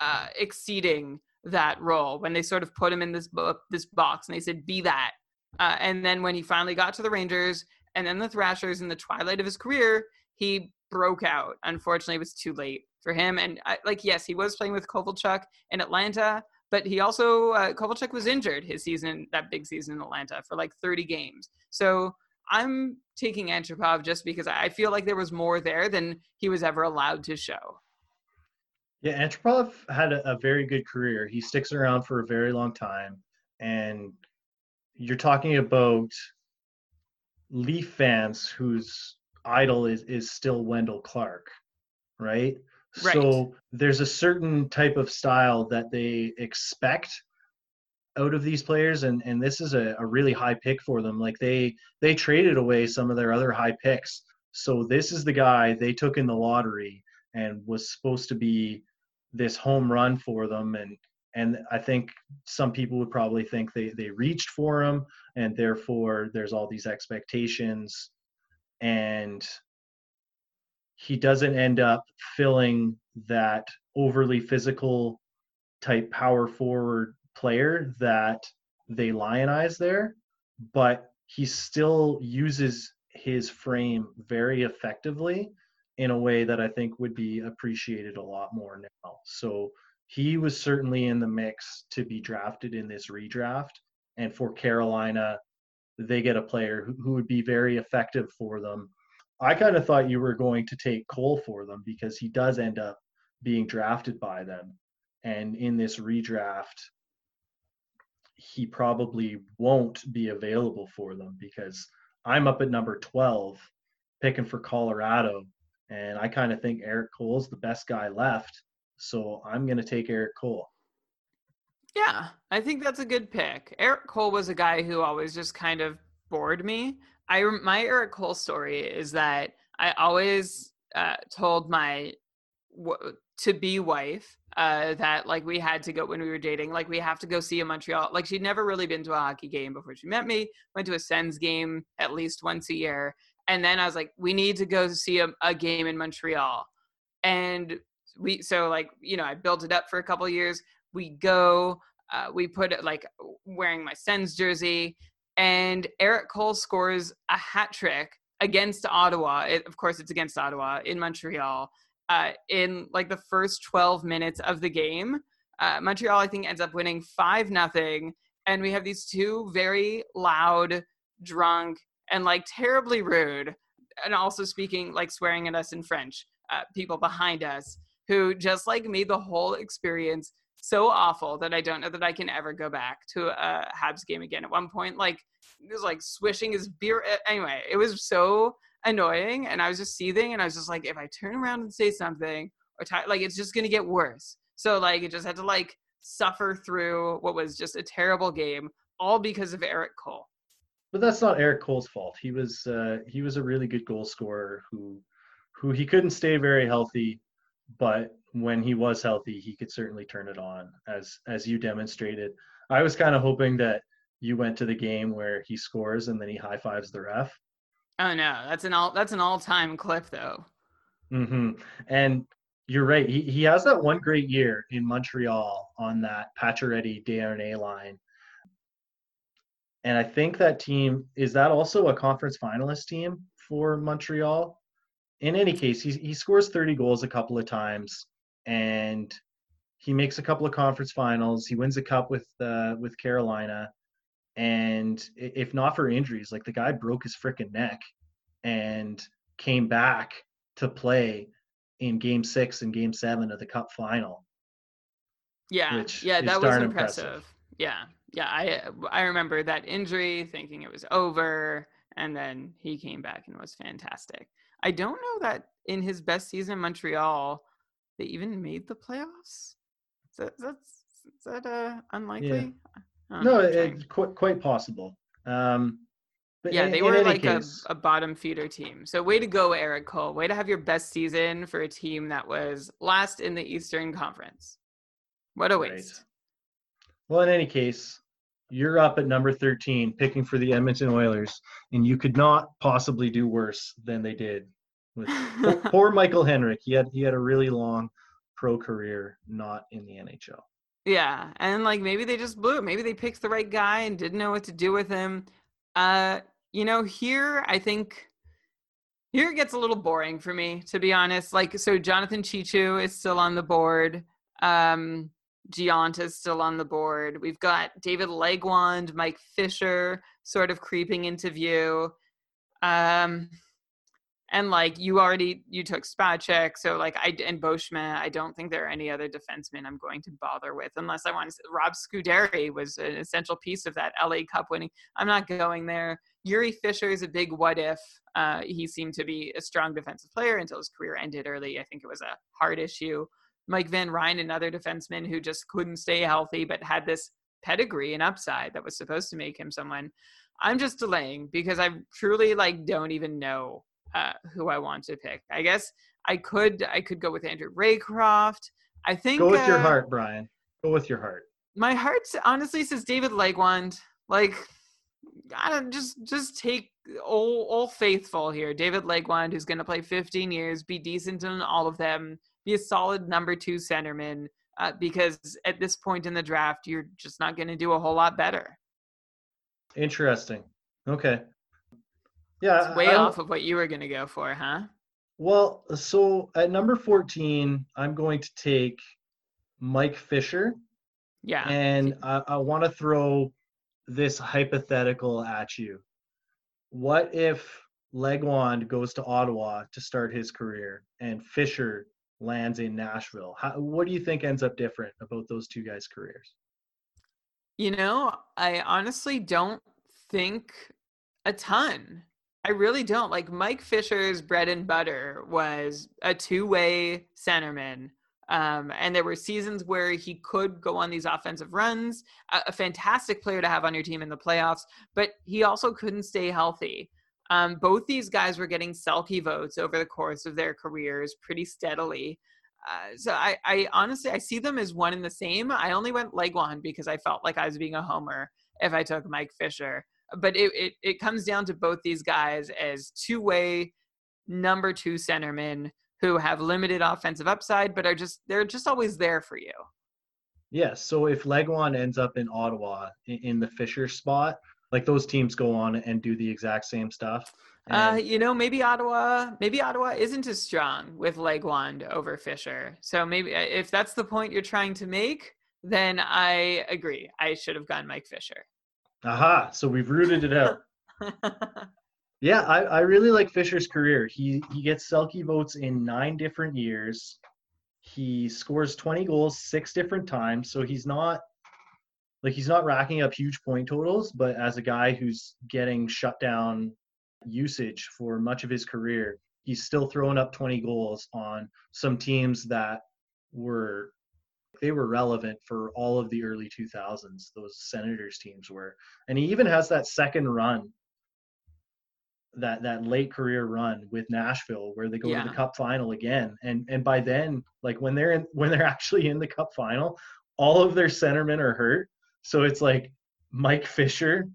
uh, exceeding that role when they sort of put him in this book, this box, and they said, "Be that." Uh, and then when he finally got to the Rangers and then the Thrashers in the twilight of his career, he broke out. Unfortunately, it was too late for him. And I, like, yes, he was playing with Kovalchuk in Atlanta, but he also uh, Kovalchuk was injured his season, that big season in Atlanta, for like 30 games. So I'm taking Antropov just because I feel like there was more there than he was ever allowed to show. Yeah, Antropov had a, a, very good career. He sticks around for a very long time. And you're talking about Leaf fans whose idol is, is still Wendell Clark, right? right? So there's a certain type of style that they expect out of these players and and this is a, a really high pick for them like they they traded away some of their other high picks so this is the guy they took in the lottery and was supposed to be this home run for them. And and I think some people would probably think they they reached for him and therefore there's all these expectations. And he doesn't end up filling that overly physical type power forward player that they lionize there but he still uses his frame very effectively in a way that I think would be appreciated a lot more now. So he was certainly in the mix to be drafted in this redraft. And for Carolina, they get a player who, who would be very effective for them. I kind of thought you were going to take Cole for them because he does end up being drafted by them. And in this redraft, he probably won't be available for them because I'm up at number 12 picking for Colorado and I kind of think Erik Cole's the best guy left. So I'm going to take Erik Cole. Yeah, I think that's a good pick. Erik Cole was a guy who always just kind of bored me. I my Erik Cole story is that I always uh, told my w- to be wife uh, that like we had to go when we were dating. Like we have to go see a Montreal. Like she'd never really been to a hockey game before she met me. Went to a Sens game at least once a year, and then I was like, we need to go see a, a game in Montreal. And we, so like, you know, I built it up for a couple years. We go, uh, we put it like wearing my Sens jersey, and Erik Cole scores a hat trick against Ottawa. It, of course, it's against Ottawa in Montreal. Uh, in like the first 12 minutes of the game, uh, Montreal I think ends up winning five nothing, and we have these two very loud, drunk and like terribly rude and also speaking like swearing at us in French, uh, people behind us who just like made the whole experience so awful that I don't know that I can ever go back to a Habs game again. At one point, like it was like swishing his beer. Anyway, it was so annoying, and I was just seething, and I was just like, if I turn around and say something or t- like it's just gonna get worse. So like it just had to like suffer through what was just a terrible game, all because of Erik Cole but that's not Erik Cole's fault. He was uh, he was a really good goal scorer who who he couldn't stay very healthy, but when he was healthy, he could certainly turn it on as as you demonstrated. I was kind of hoping that you went to the game where he scores and then he high fives the ref. Oh no, that's an all that's an all time clip though. Mm-hmm. And you're right. He he has that one great year in Montreal on that Pacioretty Desharnais line and I think that team is that also a conference finalist team for Montreal. In any case, he he scores 30 goals a couple of times, and he makes a couple of conference finals. He wins a cup with uh, with Carolina, and if not for injuries, like the guy broke his freaking neck and came back to play in Game Six and Game Seven of the Cup final. Yeah, yeah, that was impressive. impressive. Yeah, yeah, I I remember that injury, thinking it was over, and then he came back and was fantastic. I don't know that in his best season in Montreal, they even made the playoffs. Is that, that's is that uh, unlikely? Yeah. No, it's quite quite possible. Um, but yeah, in, they were like a, a bottom feeder team. So way to go, Erik Cole. Way to have your best season for a team that was last in the Eastern Conference. What a waste. Well, in any case, you're up at number 13 picking for the Edmonton Oilers, and you could not possibly do worse than they did. With [laughs] poor, Michael Henrich. He had he had a really long pro career, not in the NHL. Yeah, and like maybe they just blew it. Maybe they picked the right guy and didn't know what to do with him. Uh, you know, here I think here it gets a little boring for me, to be honest. Like, so Jonathan Cheechoo is still on the board. Um, Gionta is still on the board. We've got David Legwand, Mike Fisher sort of creeping into view. Um, and like you already you took Spacek, so like I and Beauchemin, I don't think there are any other defensemen I'm going to bother with unless I want to. Rob Scuderi was an essential piece of that LA Cup winning. I'm not going there. Jiri Fischer is a big what if. Uh, he seemed to be a strong defensive player until his career ended early. I think it was a heart issue. Mike Van Ryn, another defenseman who just couldn't stay healthy, but had this pedigree and upside that was supposed to make him someone. I'm just delaying because I truly like don't even know uh, who I want to pick. I guess I could I could go with Andrew Raycroft. I think go with uh, your heart, Brian. Go with your heart. My heart honestly says David Legwand. Like, I don't just just take all all faithful here. David Legwand, who's going to play 15 years, be decent in all of them, be a solid number two centerman. Uh, because at this point in the draft, you're just not going to do a whole lot better. Interesting. Okay. Yeah, it's way I, off of what you were going to go for, huh? Well, so at number 14, I'm going to take Mike Fisher. Yeah. And I, I want to throw this hypothetical at you. What if Legwand goes to Ottawa to start his career and Fisher lands in Nashville? How, what do you think ends up different about those two guys' careers? You know, I honestly don't think a ton. I really don't. Like Mike Fisher's bread and butter was a two-way centerman. Um, and there were seasons where he could go on these offensive runs, a, a, fantastic player to have on your team in the playoffs, but he also couldn't stay healthy. Um, both these guys were getting Selke votes over the course of their careers pretty steadily. Uh, so I, I, honestly I see them as one and the same. I only went Legwand because I felt like I was being a homer if I took Mike Fisher but it, it, it comes down to both these guys as two way number two centermen who have limited offensive upside, but are just they're just always there for you. Yes. So if Legwand ends up in Ottawa in, in the Fisher spot, like those teams go on and do the exact same stuff. Uh, you know, maybe Ottawa, maybe Ottawa isn't as strong with Legwand over Fisher. So maybe uh, if that's the point you're trying to make, then I agree. I should have gone Mike Fisher. Aha! So we've rooted it out. [laughs] yeah, I, I really like Fisher's career. He he gets Selke votes in nine different years. He scores 20 goals six different times. So he's not like he's not racking up huge point totals, but as a guy who's getting shut down usage for much of his career, he's still throwing up 20 goals on some teams that were they were relevant for all of the early 2000s those senators teams were. And he even has that second run that that late career run with Nashville where they go yeah. to the cup final again. And and by then like when they're in [laughs] when they're actually in the cup final all of their centermen are hurt so it's like Mike Fisher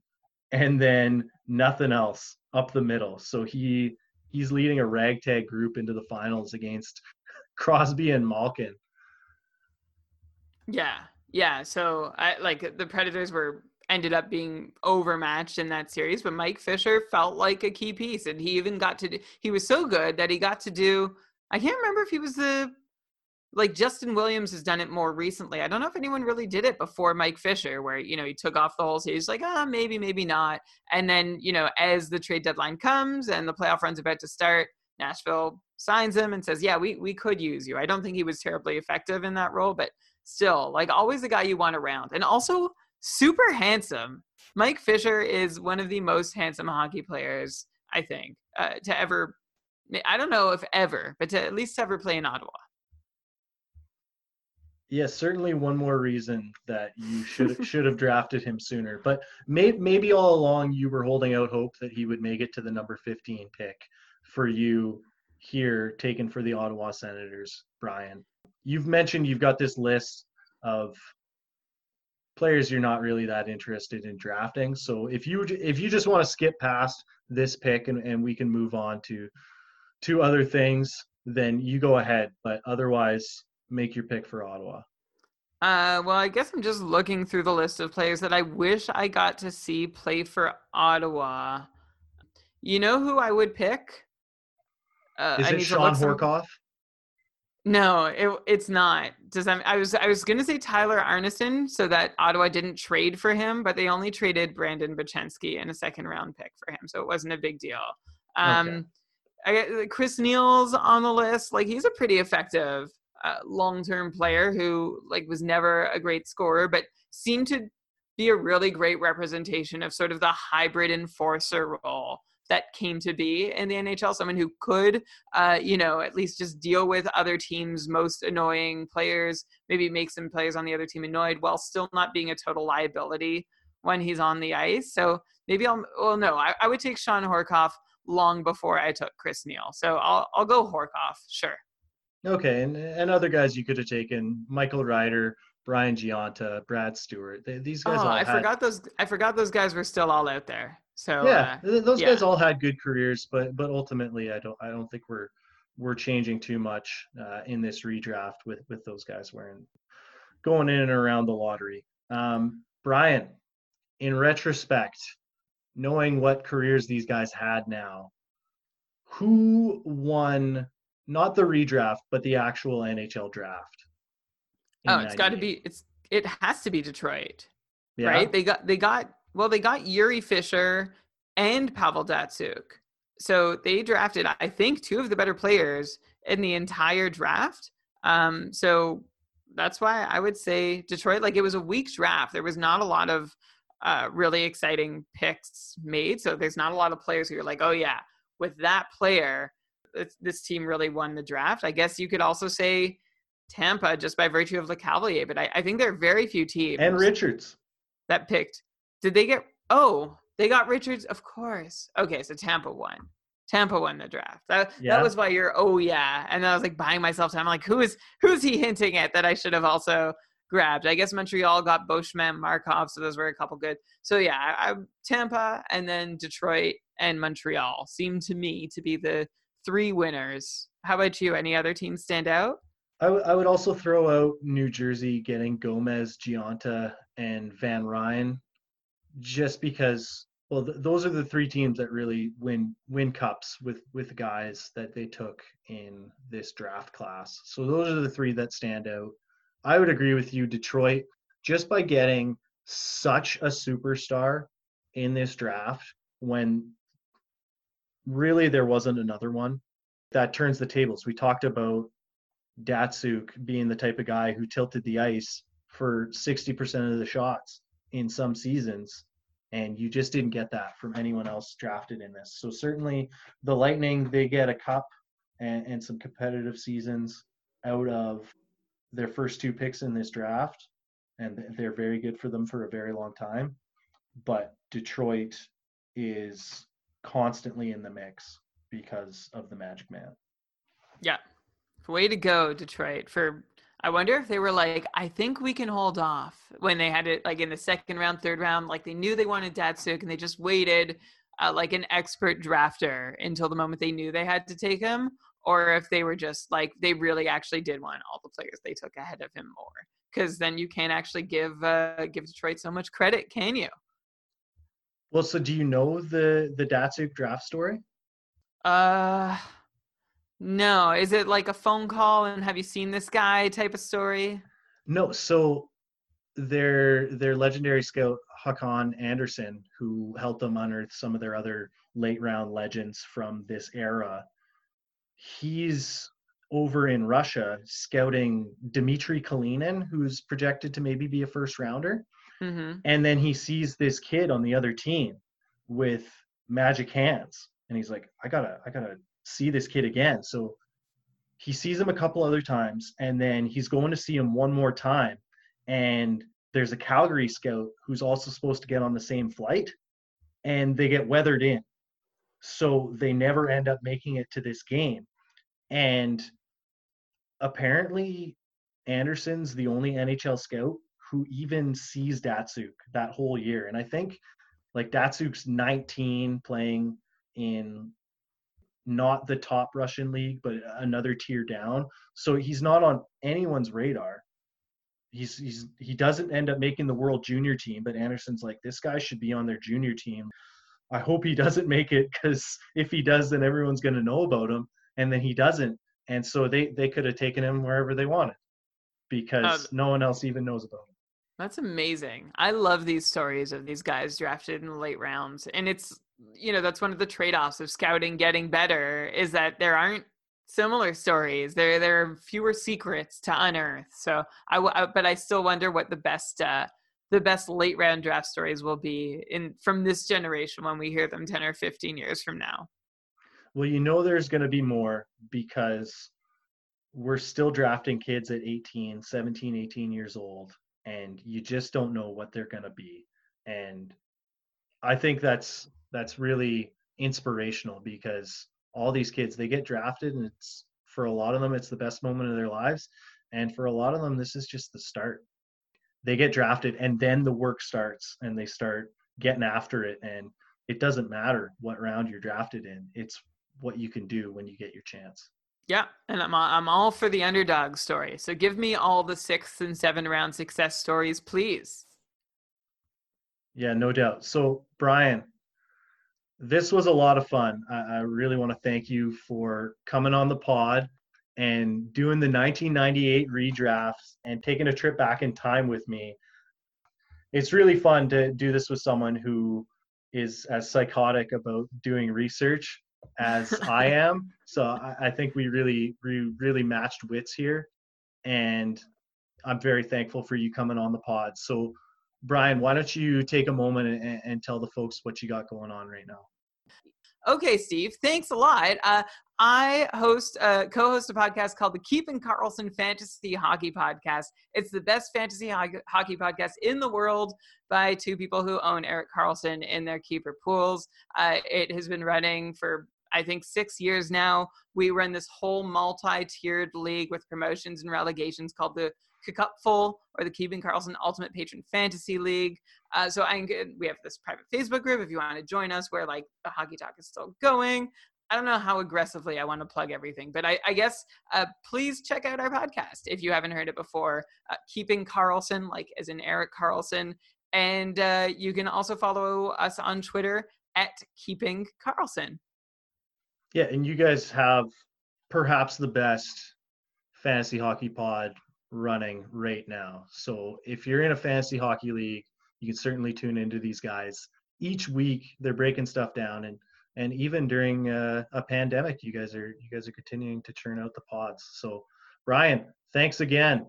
and then nothing else up the middle so he he's leading a ragtag group into the finals against [laughs] Crosby and Malkin yeah, yeah. So I like the Predators were ended up being overmatched in that series, but Mike Fisher felt like a key piece, and he even got to do. He was so good that he got to do. I can't remember if he was the like Justin Williams has done it more recently. I don't know if anyone really did it before Mike Fisher, where you know he took off the whole series, like ah maybe maybe not, and then you know as the trade deadline comes and the playoff run's about to start, Nashville signs him and says, yeah we we could use you. I don't think he was terribly effective in that role, but still like always a guy you want around and also super handsome mike fisher is one of the most handsome hockey players i think uh, to ever I don't know if ever, but to at least ever play in Ottawa. Yes, certainly one more reason that you should [laughs] should have drafted him sooner. But may, maybe all along you were holding out hope that he would make it to the number 15 pick for you here, taken for the Ottawa Senators, Brian. You've mentioned you've got this list of players you're not really that interested in drafting. So if you if you just want to skip past this pick and, and we can move on to to other things, then you go ahead. But otherwise, make your pick for Ottawa? Uh, well, I guess I'm just looking through the list of players that I wish I got to see play for Ottawa. You know who I would pick? Uh, Is it Shawn Horcoff? No, it, it's not. Does that, I was I was gonna say Tyler Arnason so that Ottawa didn't trade for him, but they only traded Brandon Bochenski and a second round pick for him, so it wasn't a big deal. Um, okay. I Chris Neil's on the list. Like he's a pretty effective long-term player who like was never a great scorer, but seemed to be a really great representation of sort of the hybrid enforcer role that came to be in the NHL. Someone who could, uh, you know, at least just deal with other teams' most annoying players, maybe make some players on the other team annoyed while still not being a total liability when he's on the ice. So maybe I'll, well, no, I, I would take Shawn Horcoff long before I took Chris Neil. So I'll, I'll go Horcoff, sure. Okay, and and other guys you could have taken Michael Ryder, Brian Gionta, Brad Stuart. They, these guys. Oh, I had, forgot those. I forgot those guys were still all out there. So yeah, uh, those yeah. guys all had good careers, but but ultimately, I don't I don't think we're we're changing too much uh, in this redraft with with those guys wearing going in and around the lottery. Um, Brian, in retrospect, knowing what careers these guys had now, who won not the redraft, but the actual NHL draft. Oh, it's got to be it's it has to be Detroit. Yeah. Right? They got they got well, they got Jiri Fischer and Pavel Datsyuk. So they drafted, I think, two of the better players in the entire draft. Um, so that's why I would say Detroit. Like it was a weak draft. There was not a lot of uh, really exciting picks made. So there's not a lot of players who are like, oh yeah, with that player, this team really won the draft. I guess you could also say Tampa just by virtue of Lecavalier, but I, I think there are very few teams and Richards that picked. Did they get? Oh, they got Richards, of course. Okay, so Tampa won. Tampa won the draft. That, yeah. that was why you're oh yeah. And I was like buying myself time. I'm like, who is who's he hinting at that I should have also grabbed? I guess Montreal got Beauchemin, Markov, so those were a couple good. So yeah, I, I, Tampa and then Detroit and Montreal seem to me to be the three winners. How about you? Any other teams stand out? I, w- I would also throw out New Jersey getting Gomez, Gionta, and Van Ryn, just because. Well, th- those are the three teams that really win win cups with with guys that they took in this draft class. So those are the three that stand out. I would agree with you, Detroit, just by getting such a superstar in this draft when really there wasn't another one that turns the tables. We talked about Datsyuk being the type of guy who tilted the ice for 60% of the shots in some seasons and you just didn't get that from anyone else drafted in this. So certainly the Lightning they get a cup and, and some competitive seasons out of their first two picks in this draft and they're very good for them for a very long time. But Detroit is constantly in the mix because of the Magic Man. Yeah. Way to go, Detroit. For I wonder if they were like, I think we can hold off when they had it like in the second round, third round, like they knew they wanted Datsyuk and they just waited uh, like an expert drafter until the moment they knew they had to take him, or if they were just like they really actually did want all the players they took ahead of him more. Because then you can't actually give uh, give Detroit so much credit, can you? Well, so do you know the the Datsyuk draft story? Uh, no. Is it like a phone call and have you seen this guy type of story? No. So their their legendary scout Håkan Andersson, who helped them unearth some of their other late round legends from this era, he's over in Russia scouting Dmitry Kalinin, who's projected to maybe be a first rounder. Mm-hmm. And then he sees this kid on the other team with magic hands, and he's like, "I gotta, I gotta see this kid again. So he sees him a couple other times and then he's going to see him one more time. And there's a Calgary scout who's also supposed to get on the same flight and they get weathered in. So they never end up making it to this game. And apparently Andersson's the only NHL scout who even sees Datsyuk that whole year. And I think like Datsyuk's 19 playing in not the top Russian league, but another tier down. So he's not on anyone's radar. He's he's he doesn't end up making the world junior team, but Andersson's like this guy should be on their junior team. I hope he [laughs] doesn't make it because if he does, then everyone's going to know about him, and then he doesn't, and so they they could have taken him wherever they wanted because um, no one else even knows about him. That's amazing. I love these stories of these guys drafted in the late rounds. And it's, you know, that's one of the trade offs of scouting getting better is that there aren't similar stories. There, there are fewer secrets to unearth. So I, I but I still wonder what the best, uh, the best late round draft stories will be in from this generation when we hear them 10 or 15 years from now. Well, you know, there's going to be more because we're still drafting kids at 18, 17, 18 years old and you just don't know what they're going to be. And i think that's that's really inspirational because all these kids they get drafted and it's for a lot of them it's the best moment of their lives. And for a lot of them this is just the start. They get drafted and then the work starts and they start getting after it. And it doesn't matter what round you're drafted in it's what you can do when you get your chance yeah, and I'm I'm all for the underdog story. So give me all the sixth and seven round success stories, please. Yeah, no doubt. So Brian, this was a lot of fun. I, I really want to thank you for coming on the pod and doing the 1998 redrafts and taking a trip back in time with me. It's really fun to do this with someone who is as psychotic about doing research as I [laughs] am. So I, I think we really, we really matched wits here, and I'm very thankful for you coming on the pod. So, Brian, why don't you take a moment and, and tell the folks what you got going on right now? Okay, Steve, thanks a lot. Uh, I host, uh, co-host a podcast called the Keeping Karlsson Fantasy Hockey Podcast. It's the best fantasy ho- hockey podcast in the world by two people who own Erik Karlsson in their keeper pools. Uh, it has been running for I think six years now. We run this whole multi-tiered league with promotions and relegations called the Cupful or the Keeping Karlsson Ultimate Patron Fantasy League. Uh, so I we have this private Facebook group if you want to join us, where like the hockey talk is still going. I don't know how aggressively I want to plug everything, but I, I guess uh, please check out our podcast if you haven't heard it before. Uh, Keeping Karlsson, like as in Erik Karlsson, and uh, you can also follow us on Twitter at Keeping Karlsson. Yeah, and you guys have perhaps the best fantasy hockey pod running right now. So if you're in a fantasy hockey league, you can certainly tune into these guys. Each week they're breaking stuff down and and even during uh, a pandemic you guys are you guys are continuing to churn out the pods. So Brian, thanks again.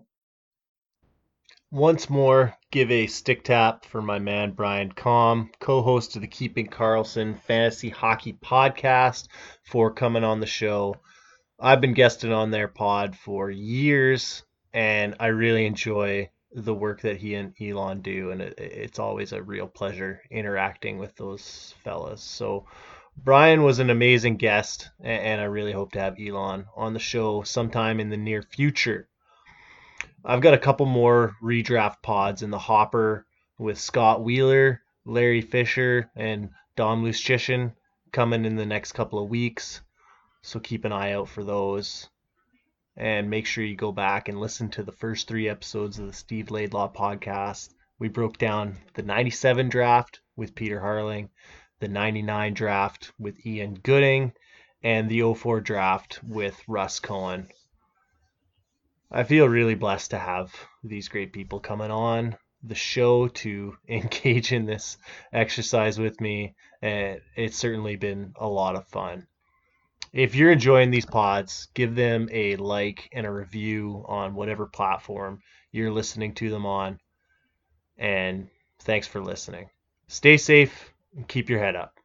Once more, give a stick tap for my man Brian Kom, co host of the Keeping Karlsson Fantasy Hockey Podcast, for coming on the show. I've been guesting on their pod for years, and I really enjoy the work that he and Elon do, and it, it's always a real pleasure interacting with those fellas. So, Brian was an amazing guest, and I really hope to have Elon on the show sometime in the near future. I've got a couple more redraft pods in the hopper with Scott Wheeler, Larry Fisher, and Dom Luszczyszyn coming in the next couple of weeks. So keep an eye out for those. And make sure you go back and listen to the first three episodes of the Steve Laidlaw podcast. We broke down the 97 draft with Peter Harling, the 99 draft with Ian Gooding, and the 04 draft with Russ Cohen. I feel really blessed to have these great people coming on the show to [laughs] engage in this exercise with me. And it's certainly been a lot of fun. If you're enjoying these pods, give them a like and a review on whatever platform you're listening to them on. And thanks for listening. Stay safe and keep your head up.